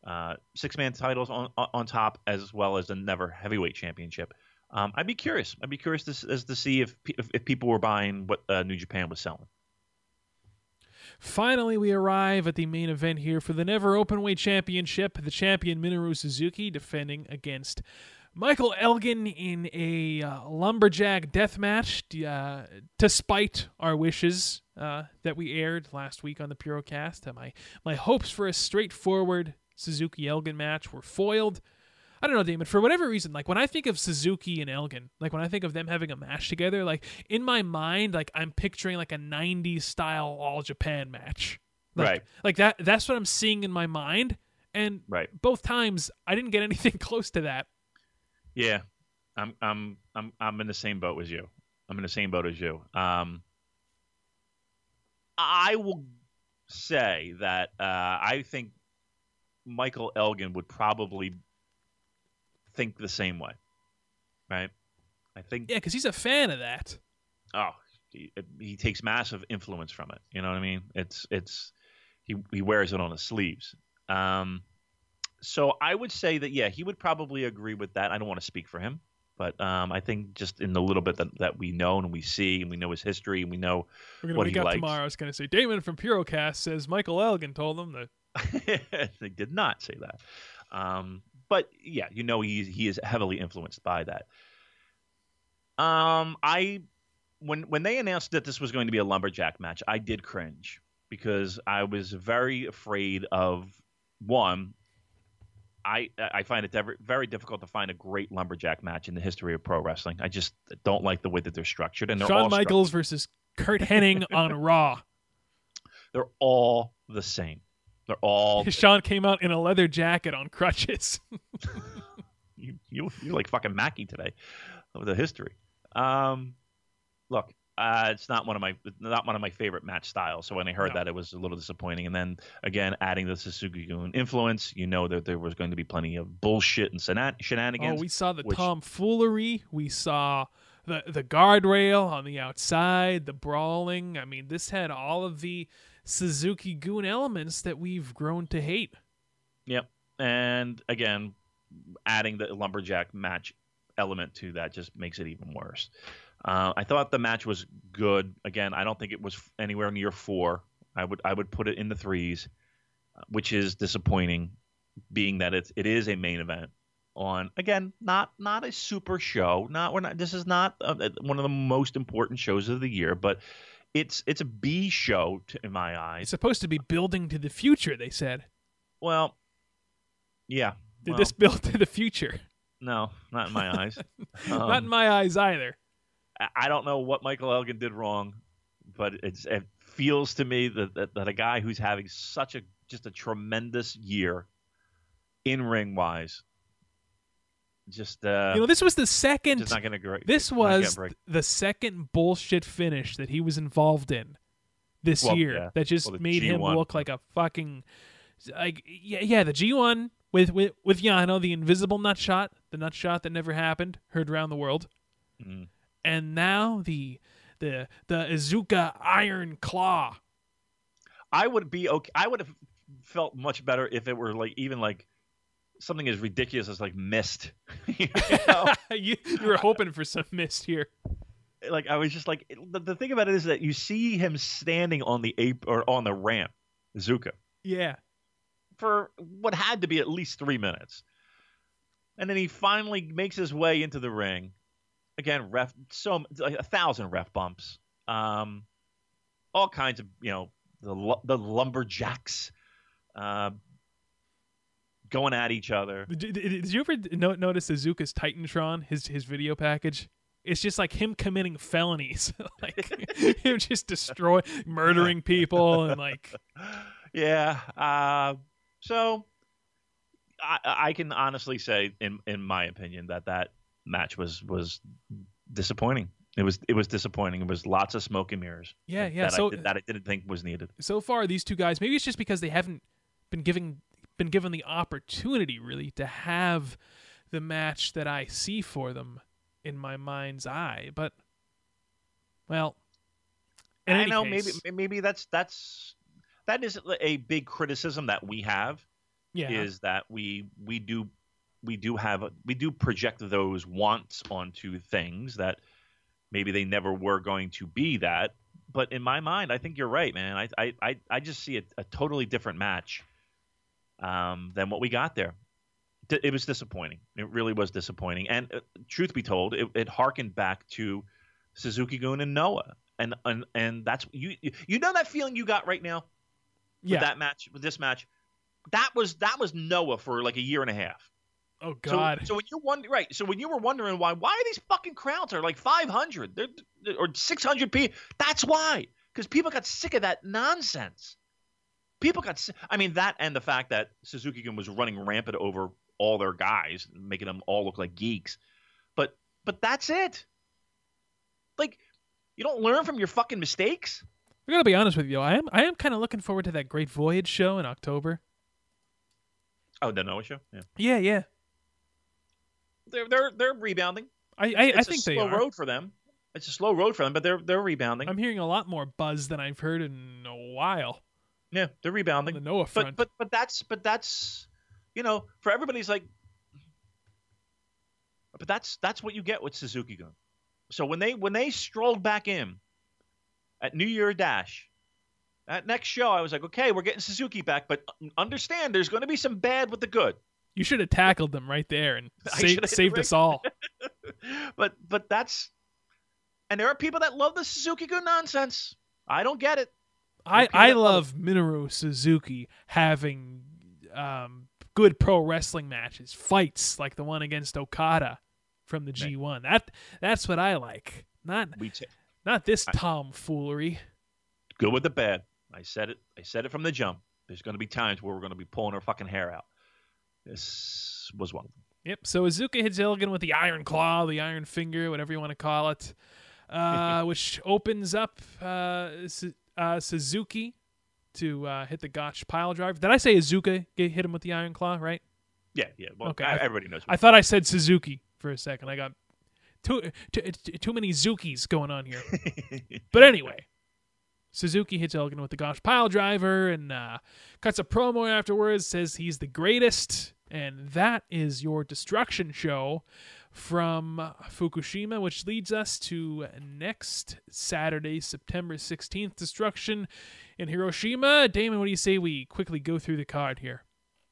uh, six man titles on on top as well as the never heavyweight championship. Um, I'd be curious. I'd be curious to, as to see if, if if people were buying what uh, New Japan was selling. Finally, we arrive at the main event here for the Never Openweight Championship. The champion Minoru Suzuki defending against Michael Elgin in a uh, lumberjack death match, uh, despite our wishes uh, that we aired last week on the Purocast. My my hopes for a straightforward Suzuki Elgin match were foiled. I don't know, Damon. For whatever reason, like when I think of Suzuki and Elgin, like when I think of them having a match together, like in my mind, like I'm picturing like a '90s style All Japan match, like, Right. Like that. That's what I'm seeing in my mind. And Right. both times, I didn't get anything close to that. Yeah, I'm I'm I'm I'm in the same boat as you. I'm in the same boat as you. Um, I will say that uh, I think Michael Elgin would probably think the same way, right? I think Yeah, because he's a fan of that. oh he, he takes massive influence from it. You know what I mean? It's it's he he wears it on his sleeves. Um, so I would say that yeah, he would probably agree with that. I don't want to speak for him, but um, I think just in the little bit that, that we know and we see and we know his history and we know We're gonna what wake he up likes. tomorrow. I was gonna say Damon from Purocast says Michael Elgin told them that. they did not say that. Um, but yeah, you know he he is heavily influenced by that. Um, I when when they announced that this was going to be a lumberjack match, I did cringe because I was very afraid of one. I I find it very very difficult to find a great lumberjack match in the history of pro wrestling. I just don't like the way that they're structured, and they're Shawn Michaels versus Curt Hennig on Raw. they're all the same. They're all Shawn came out in a leather jacket on crutches. you you you like fucking Mackie today of the history. Um, look, uh, it's not one of my not one of my favorite match styles. So when I heard No. that, it was a little disappointing. And then again, adding the Suzuki Gun influence, you know that there was going to be plenty of bullshit and shenan- Oh, shenanigans. we saw the which- tomfoolery. We saw the the guardrail on the outside, the brawling. I mean, this had all of the Suzuki-gun elements that we've grown to hate. Yep. And again, adding the lumberjack match element to that just makes it even worse. Uh, I thought the match was good. Again, I don't think it was anywhere near four. I would I would put it in the threes, uh, which is disappointing, being that it's it is a main event on again not not a super show. Not we're not. This is not uh, one of the most important shows of the year, but it's it's a B show to, in my eyes. It's supposed to be building to the future. They said. Well, yeah. Did well, this build to the future? No, not in my eyes. Not in Um, my eyes either. I- don't know what Michael Elgin did wrong, but it's, it feels to me that, that that a guy who's having such a just a tremendous year in ring wise, just uh, you know, this was the second. just not going to great. This was the second bullshit finish that he was involved in this Well, year yeah. that just Well, made him G1. look like a fucking like yeah yeah the G one with with with Yano the invisible nut shot the nut shot that never happened heard around the world Mhm. and now the the the Iizuka Iron Claw I would be okay. I would have felt much better if it were like even like something as ridiculous as like mist. you you, you were hoping for some mist here. Like I was just like the, the thing about it is that you see him standing on the ape or on the ramp, Zuka, yeah. For what had to be at least three minutes, and then he finally makes his way into the ring. Again, ref so like a thousand ref bumps, um, all kinds of you know the the lumberjacks, uh, going at each other. Did, did, you ever no, notice Iizuka's Titantron, his his video package? It's just like him committing felonies, like him just destroy, murdering people, and like yeah. Uh, so I, I can honestly say, in in my opinion, that that match was was disappointing. It was it was disappointing. It was lots of smoke and mirrors. Yeah, yeah. That, so I, that I didn't think was needed. so far these two guys maybe it's just because they haven't been given been given the opportunity really to have the match that I see for them in my mind's eye but well I know case, maybe maybe that's that's that is a big criticism that we have yeah is that we we do we do have we do project those wants onto things that maybe they never were going to be that. But in my mind, I think you're right, man. I I I, I just see a, a totally different match um, than what we got there. It was disappointing. It really was disappointing. And uh, truth be told, it, it harkened back to Suzuki Gun and Noah. And, and and that's you you know that feeling you got right now with yeah that match with this match that was that was Noah for like a year and a half. oh god so when you wonder, right? So when you were wondering why, why are these fucking crowds are like 500 they're, or 600 people? That's why, because people got sick of that nonsense. People got, I mean, that and the fact that Suzuki Gun was running rampant over all their guys, making them all look like geeks. But, but that's it. Like, you don't learn from your fucking mistakes. I gotta be honest with you I am I am kind of looking forward to that Great Voyage show in October Oh, the Noah show. Yeah, yeah yeah they're they're they're rebounding. I I, I It's think a they slow are road for them. It's a slow road for them, but they're they're rebounding. I'm hearing a lot more buzz than I've heard in a while yeah, they're on rebounding. the Noah but front but but that's but that's you know for everybody's like but that's that's what you get with Suzuki Gun. So when they when they strolled back in at New Year Dash, that next show I was like, okay, we're getting Suzuki back, but understand there's going to be some bad with the good. You should have tackled them right there and saved, should've hit the saved us all. but but that's and there are people that love the Suzuki Gun nonsense. I don't get it. I, I love Minoru Suzuki having um, good pro wrestling matches, fights like the one against Okada from the G1. That that's what I like. Not We t- not this tomfoolery. good with the bad. I said it. I said it from the jump. There's going to be times where we're going to be pulling our fucking hair out. This was one of them. Yep. So Iizuka hits Elgin with the Iron Claw, the Iron Finger, whatever you want to call it, uh, which opens up uh, uh, Suzuki to uh, hit the Gotch pile drive. Did I say Iizuka get hit him with the Iron Claw? Right. Yeah, yeah. Well, Okay, I- everybody knows. I thought I said Suzuki for a second. I got too too, too many Zukis going on here. but anyway, Suzuki hits Elgin with the Gotch pile driver and uh, cuts a promo afterwards. Says he's the greatest, and that is your destruction show from Fukushima, which leads us to next Saturday, September 16th, destruction in Hiroshima. Damon, what do you say we quickly go through the card here?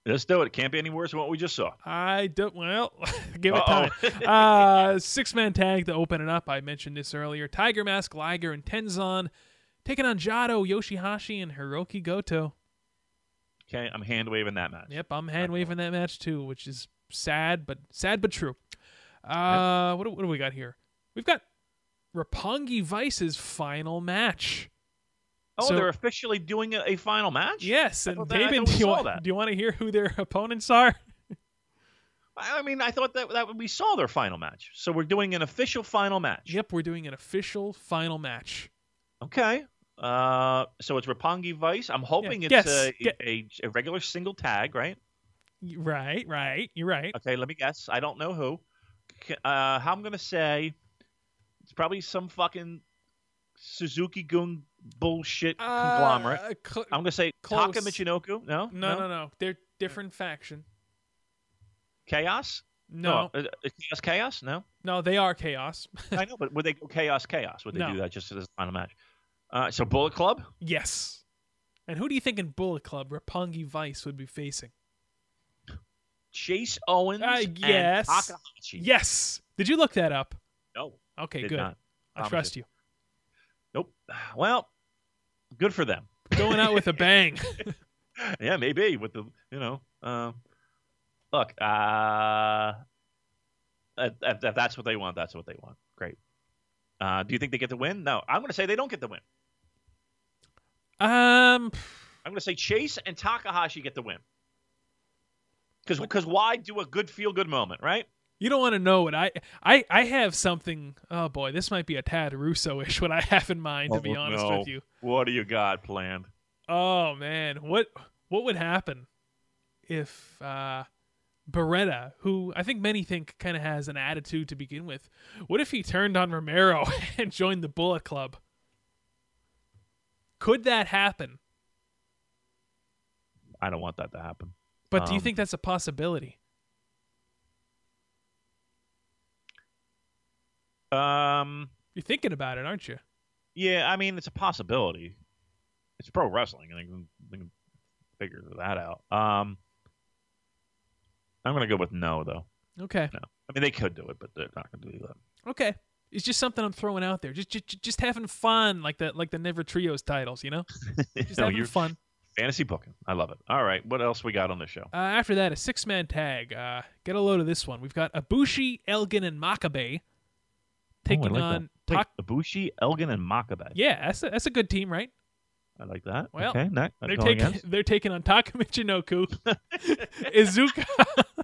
Let's do it. It can't be any worse than what we just saw. I don't. Well, give it time. uh, six man tag to open it up. I mentioned this earlier. Tiger Mask, Liger, and Tenzan taking on Jado, Yoshihashi, and Hirooki Goto. Okay, I'm hand waving that match. Yep, I'm hand waving that match too, which is sad, but sad but true. Uh, what do, what do we got here? We've got Roppongi Vice's final match. Oh, So- they're officially doing a, a final match. Yes, and thought that- I Damon, do you, want, do you want to hear who their opponents are? I mean, I thought that that we saw their final match. So we're doing an official final match. Yep, we're doing an official final match. Okay. Uh, so it's Roppongi Vice. I'm hoping Yeah. it's Yes. a, a, a regular single tag, right? Right, right. You're right. Okay, let me guess. I don't know who. Uh, how I'm gonna say it's probably some fucking Suzuki Gun bullshit conglomerate. Uh, cl- I'm gonna say close. Taka Michinoku. No, no, no, no. They're different faction. Chaos. No, uh, uh, chaos. Chaos. No, no, they are chaos. I know, but would they go Chaos? Chaos? Would they No. do that just as a final match? Uh, so Bullet Club. yes. And who do you think in Bullet Club Roppongi Vice would be facing? Chase Owens. Uh, and yes. Takahashi. Yes. Did you look that up? No. Okay, good. not. I trust you. Nope. Well, good for them. Going out with a bang. yeah, maybe with the you know. Uh, look, uh, if, if if that's what they want, that's what they want. Great. Uh, do you think they get the win? No, I'm going to say they don't get the win. um, I'm going to say Chase and Takahashi get the win. Because because why do a good feel good moment, right? You don't want to know what I I I have something. Oh boy, this might be a tad Russo-ish. What I have in mind, to be Oh, honest no. with you. What do you got planned? Oh man, what what would happen if uh Beretta, who I think many think kind of has an attitude to begin with, what if he turned on Romero and joined the Bullet Club? Could that happen? I don't want that to happen. But do you Um, think that's a possibility? Um, You're thinking about it, aren't you? yeah, I mean, it's a possibility. It's pro wrestling, and they can, figure that out. Um, I'm gonna go with no, though. Okay. No, I mean they could do it, but they're not gonna do that. Okay. It's just something I'm throwing out there. Just just, just having fun like the like the Never Trios titles, you know? Just no, having fun. Fantasy booking. I love it. All right, what else we got on the show? Uh, after that, a six man tag. Uh, get a load of this one. We've got Ibushi, Elgin, and Makabe taking oh, like on. that. Wait, Tak- Ibushi, Elgin, and Makabe. yeah, that's a, that's a good team, right? I like that. Well, okay. They're taking they're taking on Taka Michinoku, Iizuka,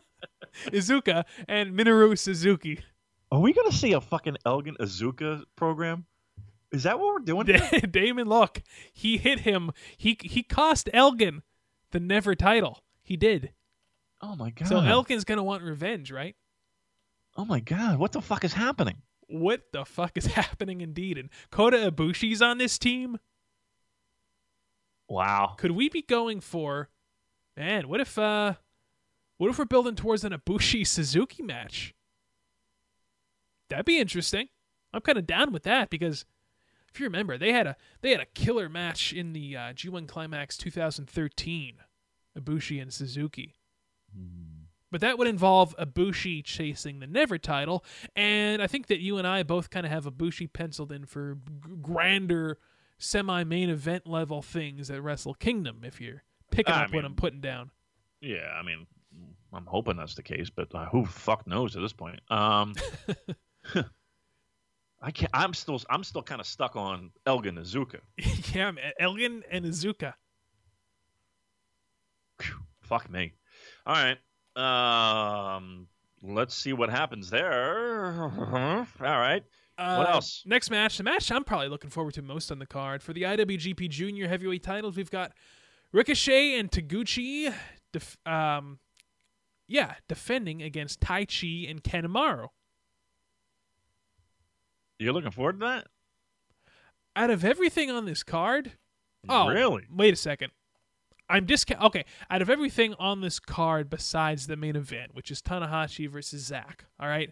Iizuka, and Minoru Suzuki. Are we gonna see a fucking Elgin Iizuka program? Is that what we're doing? here? Damon, look, he hit him. He he cost Elgin the Never title. He did. oh my god. So Elgin's gonna want revenge, right? oh my god, what the fuck is happening? What the fuck is happening indeed? And Kota Ibushi's on this team. Wow. Could we be going for man, what if uh what if we're building towards an Ibushi Suzuki match? That'd be interesting. I'm kind of down with that because if you remember, they had a they had a killer match in the uh, G1 Climax 2013, Ibushi and Suzuki. But that would involve Ibushi chasing the Never title, and I think that you and I both kind of have Ibushi penciled in for g- grander semi-main event level things at Wrestle Kingdom. If you're picking I up what I'm putting down, Yeah, I mean, I'm hoping that's the case, but uh, who the fuck knows at this point? Um, I can't. I'm still. I'm still kind of stuck on Elgin Iizuka. yeah, man, Elgin and. Phew, fuck me. All right. Um, let's see what happens there. All right. What Uh, else? Next match, the match I'm probably looking forward to most on the card for the IWGP Junior Heavyweight titles. We've got Ricochet and Taguchi, def- um, yeah, defending against Taichi and Kanemaru. You're looking forward to that? Out of everything on this card, oh, really? Wait a second. I'm discount. Okay, out of everything on this card besides the main event, which is Tanahashi versus Zack, all right,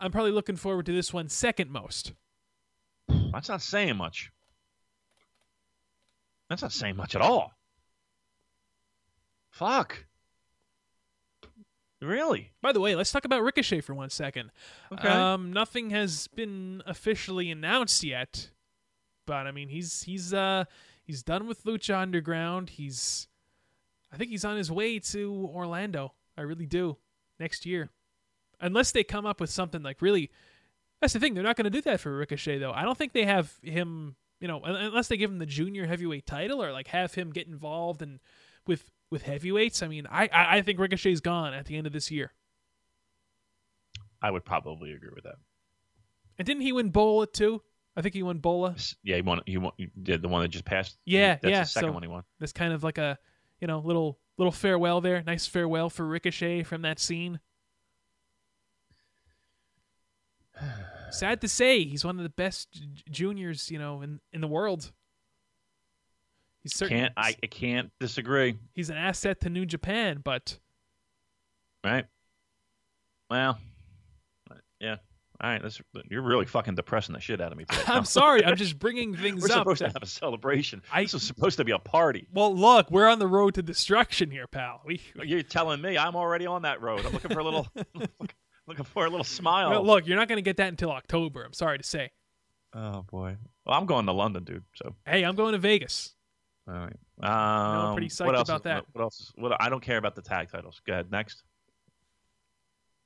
I'm probably looking forward to this one second most. That's not saying much. That's not saying much at all. Fuck. Really? By the way, let's talk about Ricochet for one second. Okay. Um, nothing has been officially announced yet, but I mean, he's he's uh he's done with Lucha Underground. He's, I think he's on his way to Orlando. I really do next year, unless they come up with something like really. That's the thing; they're not going to do that for Ricochet, though. I don't think they have him. You know, unless they give him the junior heavyweight title or like have him get involved and with with heavyweights. I mean, I I, think Ricochet's gone at the end of this year. I would probably agree with that. And didn't he win Bola too? I think he won Bola. Yeah, he won. He won. He did the one that just passed. Yeah, that's yeah, The second so- one he won. That's kind of like a you know little little farewell there. Nice farewell for Ricochet from that scene. Sad to say, he's one of the best j- juniors you know in in the world. He's certainly Can't I? I can't disagree. he's an asset to New Japan, but Right. Well. Yeah. All right. That's, you're really fucking depressing the shit out of me. Today, I'm sorry, I'm just bringing things We're up. supposed to have a celebration. I- this was supposed to be a party. well, look, we're on the road to destruction here, pal. We You're telling me I'm already on that road. I'm looking for a little, looking for a little smile. well, look, you're not going to get that until October. I'm sorry to say. Oh boy. Well, I'm going to London, dude. So. Hey, I'm going to Vegas. All right. Um, pretty psyched what else about is- that. What, what else? What I don't care about the tag titles. Go ahead. Next.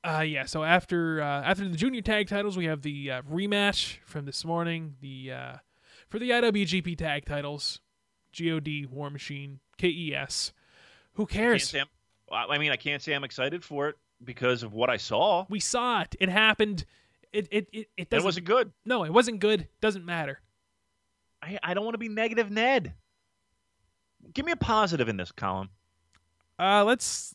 Uh, yeah. So after uh, after the junior tag titles, we have the uh, rematch from this morning. The uh, for the IWGP tag titles, God, War Machine, KES. Who cares? say I'm, I I mean, I can't say I'm excited for it. because of what I saw. We saw it. It happened. It it it, it It doesn't. it wasn't good. no, it wasn't good. Doesn't matter. I, I don't want to be negative, Ned. Give me a positive in this column. Uh, let's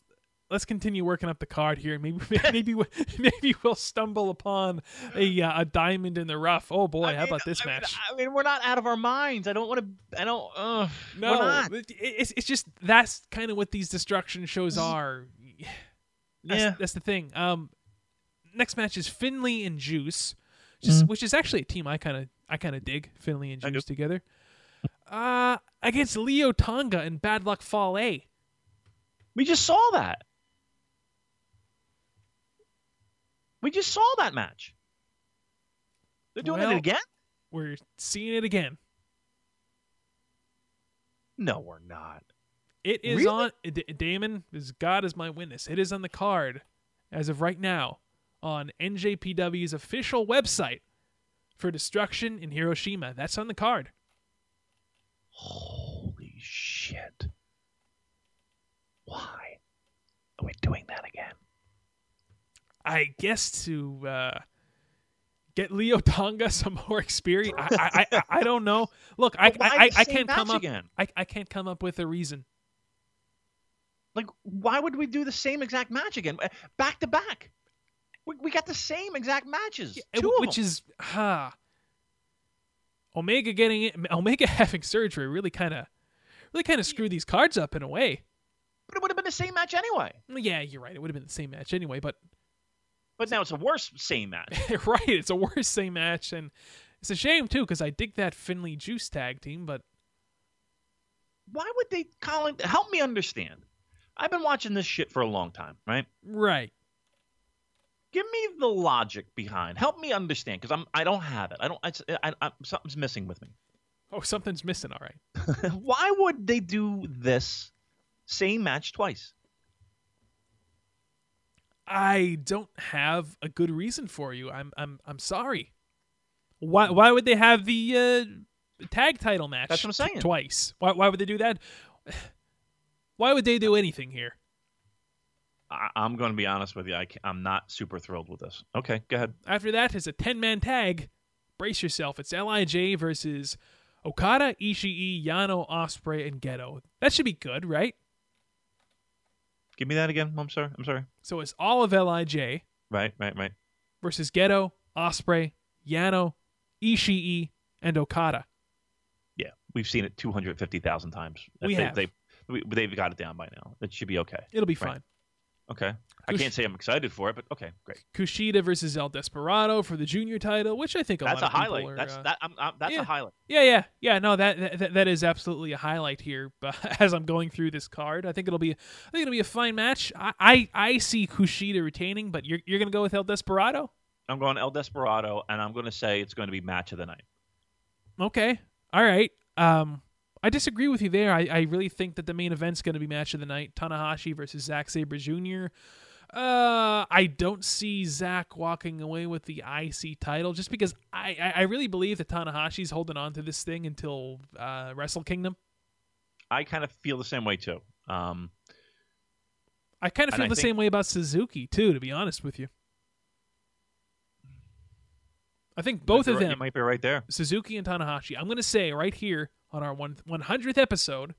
let's continue working up the card here. Maybe maybe maybe we'll stumble upon a uh, a diamond in the rough. Oh boy, I how mean, about this I mean, match? I mean, we're not out of our minds. I don't want to. I don't. Uh, no, it's it's just that's kind of what these destruction shows are. That's, Yeah. that's the thing. Um, next match is Finlay and Juice, which is, which is actually a team I kind of I kind of dig. Finlay and Juice together. Uh, against Leo Tonga and Bad Luck Fale. We just saw that. We just saw that match. They're doing Well- it again? We're seeing it again. No, we're not. It is Really? on D- Damon. Is God is my witness. It is on the card as of right now on NJPW's official website for destruction in Hiroshima. That's on the card. Holy shit. Why are we doing that again? I guess to uh, get Leo Tonga some more experience. I I, I, I don't know. Look, I I, I can't come up. again? I, I can't come up with a reason. Like, why would we do the same exact match again? Back to back. We, we got the same exact matches. Yeah, which is huh. Omega getting it, Omega having surgery really kind of really kind of screwed these cards up in a way. But it would have been the same match anyway. Yeah, you're right. It would have been the same match anyway, but But now it's a worse same match. right, it's a worse same match, and it's a shame too because I dig that Finlay Juice tag team, but Why would they, Colin? Help me understand. I've been watching this shit for a long time, right? right, Give me the logic behind. Help me understand because I'm I don't have it. I don't. It's, I, I, something's missing with me. oh something's missing. All right, Why would they do this same match twice? I don't have a good reason for you. I'm I'm I'm sorry. Why why would they have the uh, tag title match? That's what I'm saying. twice. Why why would they do that? Why would they do anything here? I, I'm going to be honest with you. I, am not super thrilled with this. Okay, go ahead. After that is a 10 man tag. Brace yourself. It's LIJ versus Okada, Ishii, Yano, Ospreay, and Goto. That should be good, right? Give me that again. I'm sorry. I'm sorry. So it's all of LIJ Right, right, right. versus Goto, Ospreay, Yano, Ishii, and Okada. Yeah, we've seen it 250,000 times. We they, have. They, we, they've got it down by now. It should be okay. It'll be Right. fine. Okay. I Kush- can't say I'm excited for it, but okay, great. Kushida versus El Desperado for the junior title, which I think a That's lot a of people highlight. are, That's uh, that. I'm, I'm, that's yeah. a highlight. Yeah, yeah, yeah. No, that, that that is absolutely a highlight here. But as I'm going through this card, I think it'll be, I think it'll be a fine match. I, I, I see Kushida retaining, but you're you're gonna go with El Desperado. I'm going El Desperado, and I'm going to say it's going to be match of the night. Okay, all right. Um, I disagree with you there. I, I really think that the main event's gonna be match of the night: Tanahashi versus Zack Sabre Jr. Uh, I don't see Zack walking away with the IC title just because I, I, I really believe that Tanahashi's holding on to this thing until uh, Wrestle Kingdom. I kind of feel the same way too. Um, I kind of feel the think- same way about Suzuki too, to be honest with you. I think both of right- them, might be right there. Suzuki and Tanahashi. I'm going to say right here on our one 100th episode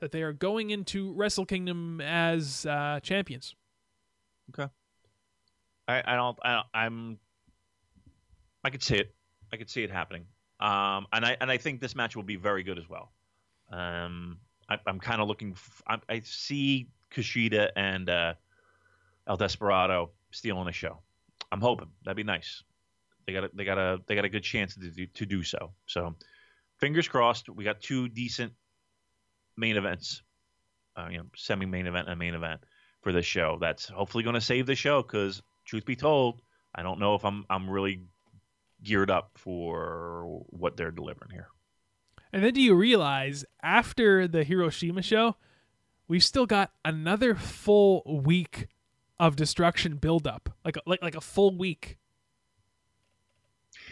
that they are going into Wrestle Kingdom as uh, champions. Okay. I, I don't. I, I'm. I could see it. I could see it happening. Um, and I and I think this match will be very good as well. Um, I, I'm kind of looking. F- I, I see Kushida and uh, El Desperado stealing the show. I'm hoping that'd be nice. They got a, they got a they got a good chance to do, to do so. So, fingers crossed. We got two decent main events. Uh, you know, semi main event and main event for this show. That's hopefully going to save the show because, truth be told, I don't know if I'm I'm really geared up for what they're delivering here. And then do you realize after the Hiroshima show, we've still got another full week of destruction buildup, like a, like like a full week.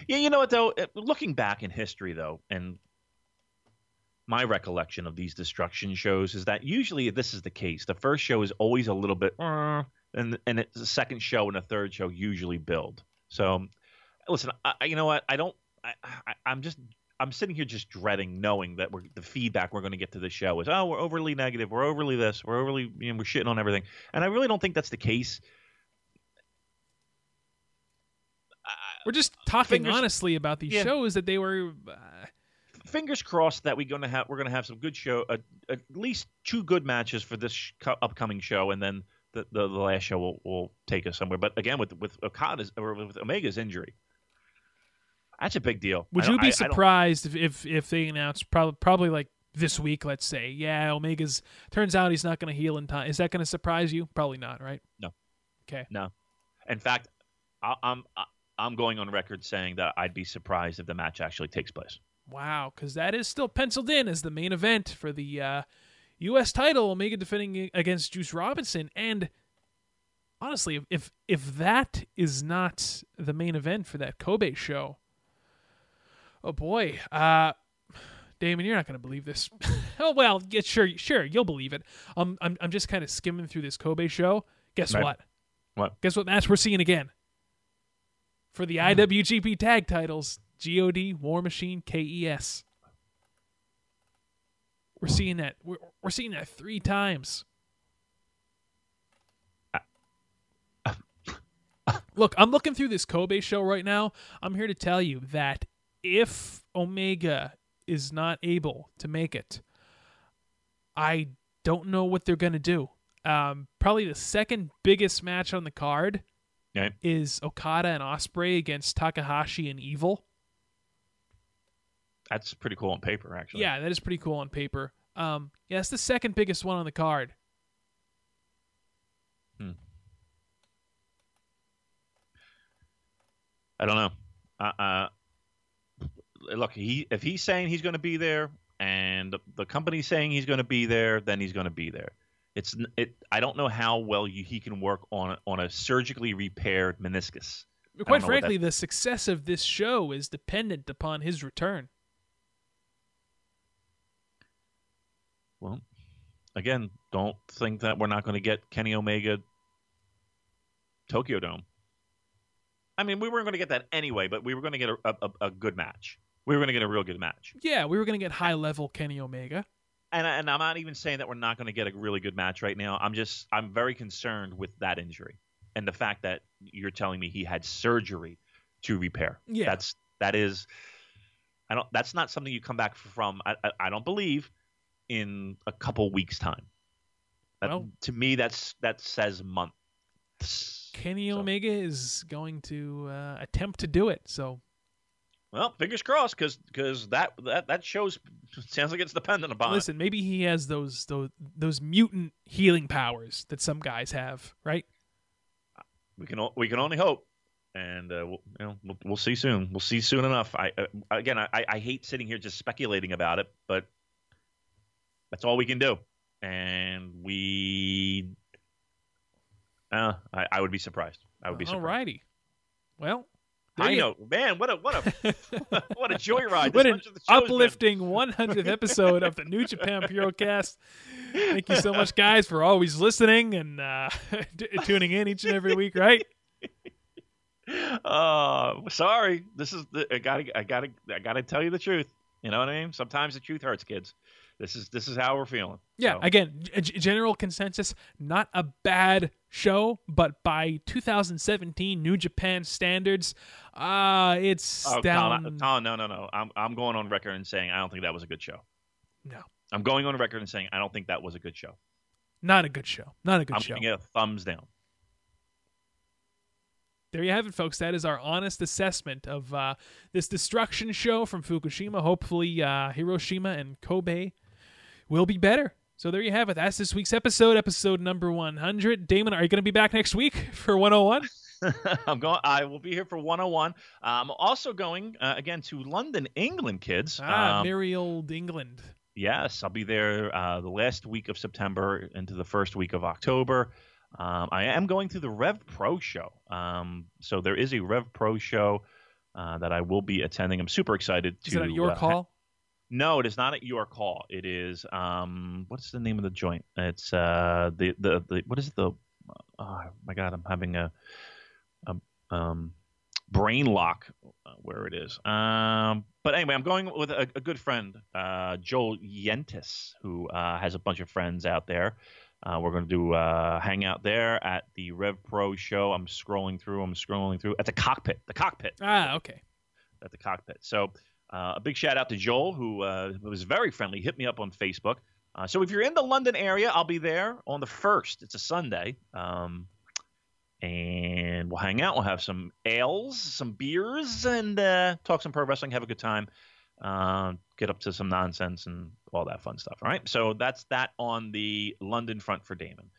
Yeah, you know what though? Uh, Looking back in history though, and my recollection of these destruction shows is that usually this is the case. The first show is always a little bit, and and it's a second show and a third show usually build. So, listen, I, you know what? I don't. I, I, I'm just I'm sitting here just dreading knowing that we're the feedback we're going to get to the show is oh we're overly negative we're overly this we're overly you know, we're shitting on everything and I really don't think that's the case. We're just talking Fingers- honestly about these Yeah. shows that they were. Uh, Fingers crossed that we're going to have we're to have some good show uh, at least two good matches for this sh- co- upcoming show and then the, the, the last show will, will take us somewhere. But again with with Okada's or with Omega's injury, that's a big deal. would you be I- I surprised if, if if they announced probably probably like this week? Let's say, yeah, Omega's turns out he's not going to heal in time. Is that going to surprise you? Probably not, right? No. Okay. No. In fact, I, I'm I- I'm going on record saying that I'd be surprised if the match actually takes place. Wow, because that is still penciled in as the main event for the uh, U.S. title. Omega defending against Juice Robinson, and honestly, if- if that is not the main event for that Kobe show, oh boy, uh, Damon, you're not going to believe this. oh well, yeah, sure, sure, you'll believe it. Um, I'm I'm just kind of skimming through this Kobe show. Guess Right. what? What? Guess what match we're seeing again? For the IWGP tag titles, God, War Machine, KES. We're seeing that. We're, we're seeing that three times. Look, I'm looking through this Kobe show right now. I'm here to tell you that if Omega is not able to make it, I don't know what they're going to do. Um, probably the second biggest match on the card Okay. is Okada and Ospreay against Takahashi and Evil. That's pretty cool on paper, actually. Yeah, that is pretty cool on paper. Um, yeah, it's the second biggest one on the card. I don't know. Uh, uh, look, he if he's saying he's going to be there, and the, the company's saying he's going to be there, then he's going to be there. It's it. I don't know how well you, he can work on a, on a surgically repaired meniscus. But quite don't know what frankly, the success of this show is dependent upon his return. Well, again, don't think that we're not going to get Kenny Omega Tokyo Dome. I mean, we weren't going to get that anyway, but we were going to get a, a, a good match. We were going to get a real good match. Yeah, we were going to get high level Kenny Omega. And, and I'm not even saying that we're not going to get a really good match right now. I'm just I'm very concerned with that injury and the fact that you're telling me he had surgery to repair. Yeah. that's that is I don't that's not something you come back from. I I, I don't believe in a couple weeks time. That, Well- to me, that's that says months. Kenny So- Omega is going to uh, attempt to do it. So Well, fingers crossed, because because that that that shows sounds like it's dependent upon. it. listen, maybe he has those those those mutant healing powers that some guys have, right? we can we can only hope, and uh, we'll, you know we'll, we'll see soon. We'll see soon enough. I uh, again, I, I hate sitting here just speculating about it, but that's all we can do, and we. Uh, I, I would be surprised. I would be surprised. Alrighty. Well, there I you- know, man. What a what a what a joyride! What an bunch of the been. uplifting 100th episode of the New Japan Purocast. Thank you so much, guys, for always listening and uh, t- tuning in each and every week. Right? Uh, sorry. This is the, I gotta I gotta I gotta tell you the truth. You know what I mean? Sometimes the truth hurts, kids. This is this is how we're feeling. Yeah. So, Again, g- general consensus: not a bad show, but by 2017 New Japan standards, uh it's oh, down. Tom, no, no, no. I'm I'm going on record and saying I don't think that was a good show. No, I'm going on record and saying I don't think that was a good show. not a good show. Not a good show. I'm show. giving it a thumbs down. there you have it, folks. That is our honest assessment of uh, this destruction show from Fukushima. Hopefully, uh, Hiroshima and Kobe will be better. So there you have it. That's this week's episode, episode number 100. Damon, are you going to be back next week for 101? I'm going. I will be here for 101. I'm also going uh, again to London, England, kids. Ah, Um, merry old England. Yes, I'll be there uh, the last week of September into the first week of October. Um, I am going to the Rev Pro show. Um, so there is a Rev Pro show uh, that I will be attending. I'm super excited to. Is it at your uh, call? No, it is not at York Hall. It is um, what's the name of the joint? It's uh, the, the the what is it the oh my God, I'm having a, a um, brain lock uh, where it is. Um, but anyway, I'm going with a, a good friend, uh, Joel Yentis, who uh, has a bunch of friends out there. Uh, we're going to do uh, hang out there at the Rev Pro show. I'm scrolling through. I'm scrolling through at the cockpit. The cockpit. Ah, okay. At the cockpit. So uh, a big shout out to Joel, who was very friendly. Hit me up on Facebook. so if you're in the London area, I'll be there on the first. It's a Sunday. Um, and we'll hang out. We'll have some ales, some beers, and uh, talk some pro wrestling. Have a good time. Uh, get up to some nonsense and all that fun stuff. All right. So that's that on the London front for Damon.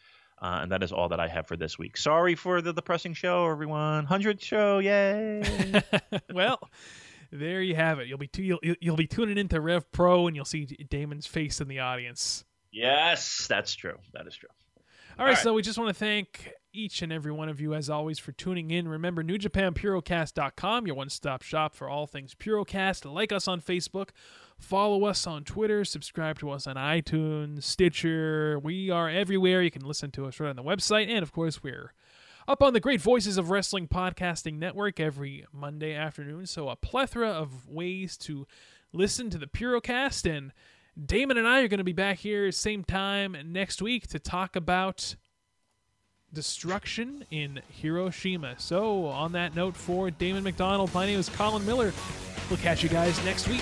Uh, and that is all that I have for this week. Sorry for the depressing show, everyone. Hundred show, yay! well, there you have it. You'll be you'll, you'll be tuning into Rev Pro, and you'll see Damon's face in the audience. Yes, that's true. That is true. All right, All right. so we just want to thank each and every one of you, as always, for tuning in. Remember, NewJapanPurocast.com, your one stop shop for all things Purocast. Like us on Facebook, follow us on Twitter, subscribe to us on iTunes, Stitcher. We are everywhere. You can listen to us right on the website. And, of course, we're up on the Great Voices of Wrestling Podcasting Network every Monday afternoon. So, a plethora of ways to listen to the Purocast. And Damon and I are going to be back here same time next week to talk about destruction in Hiroshima. So, on that note, for Damon McDonald, my name is Colin Miller. We'll catch you guys next week.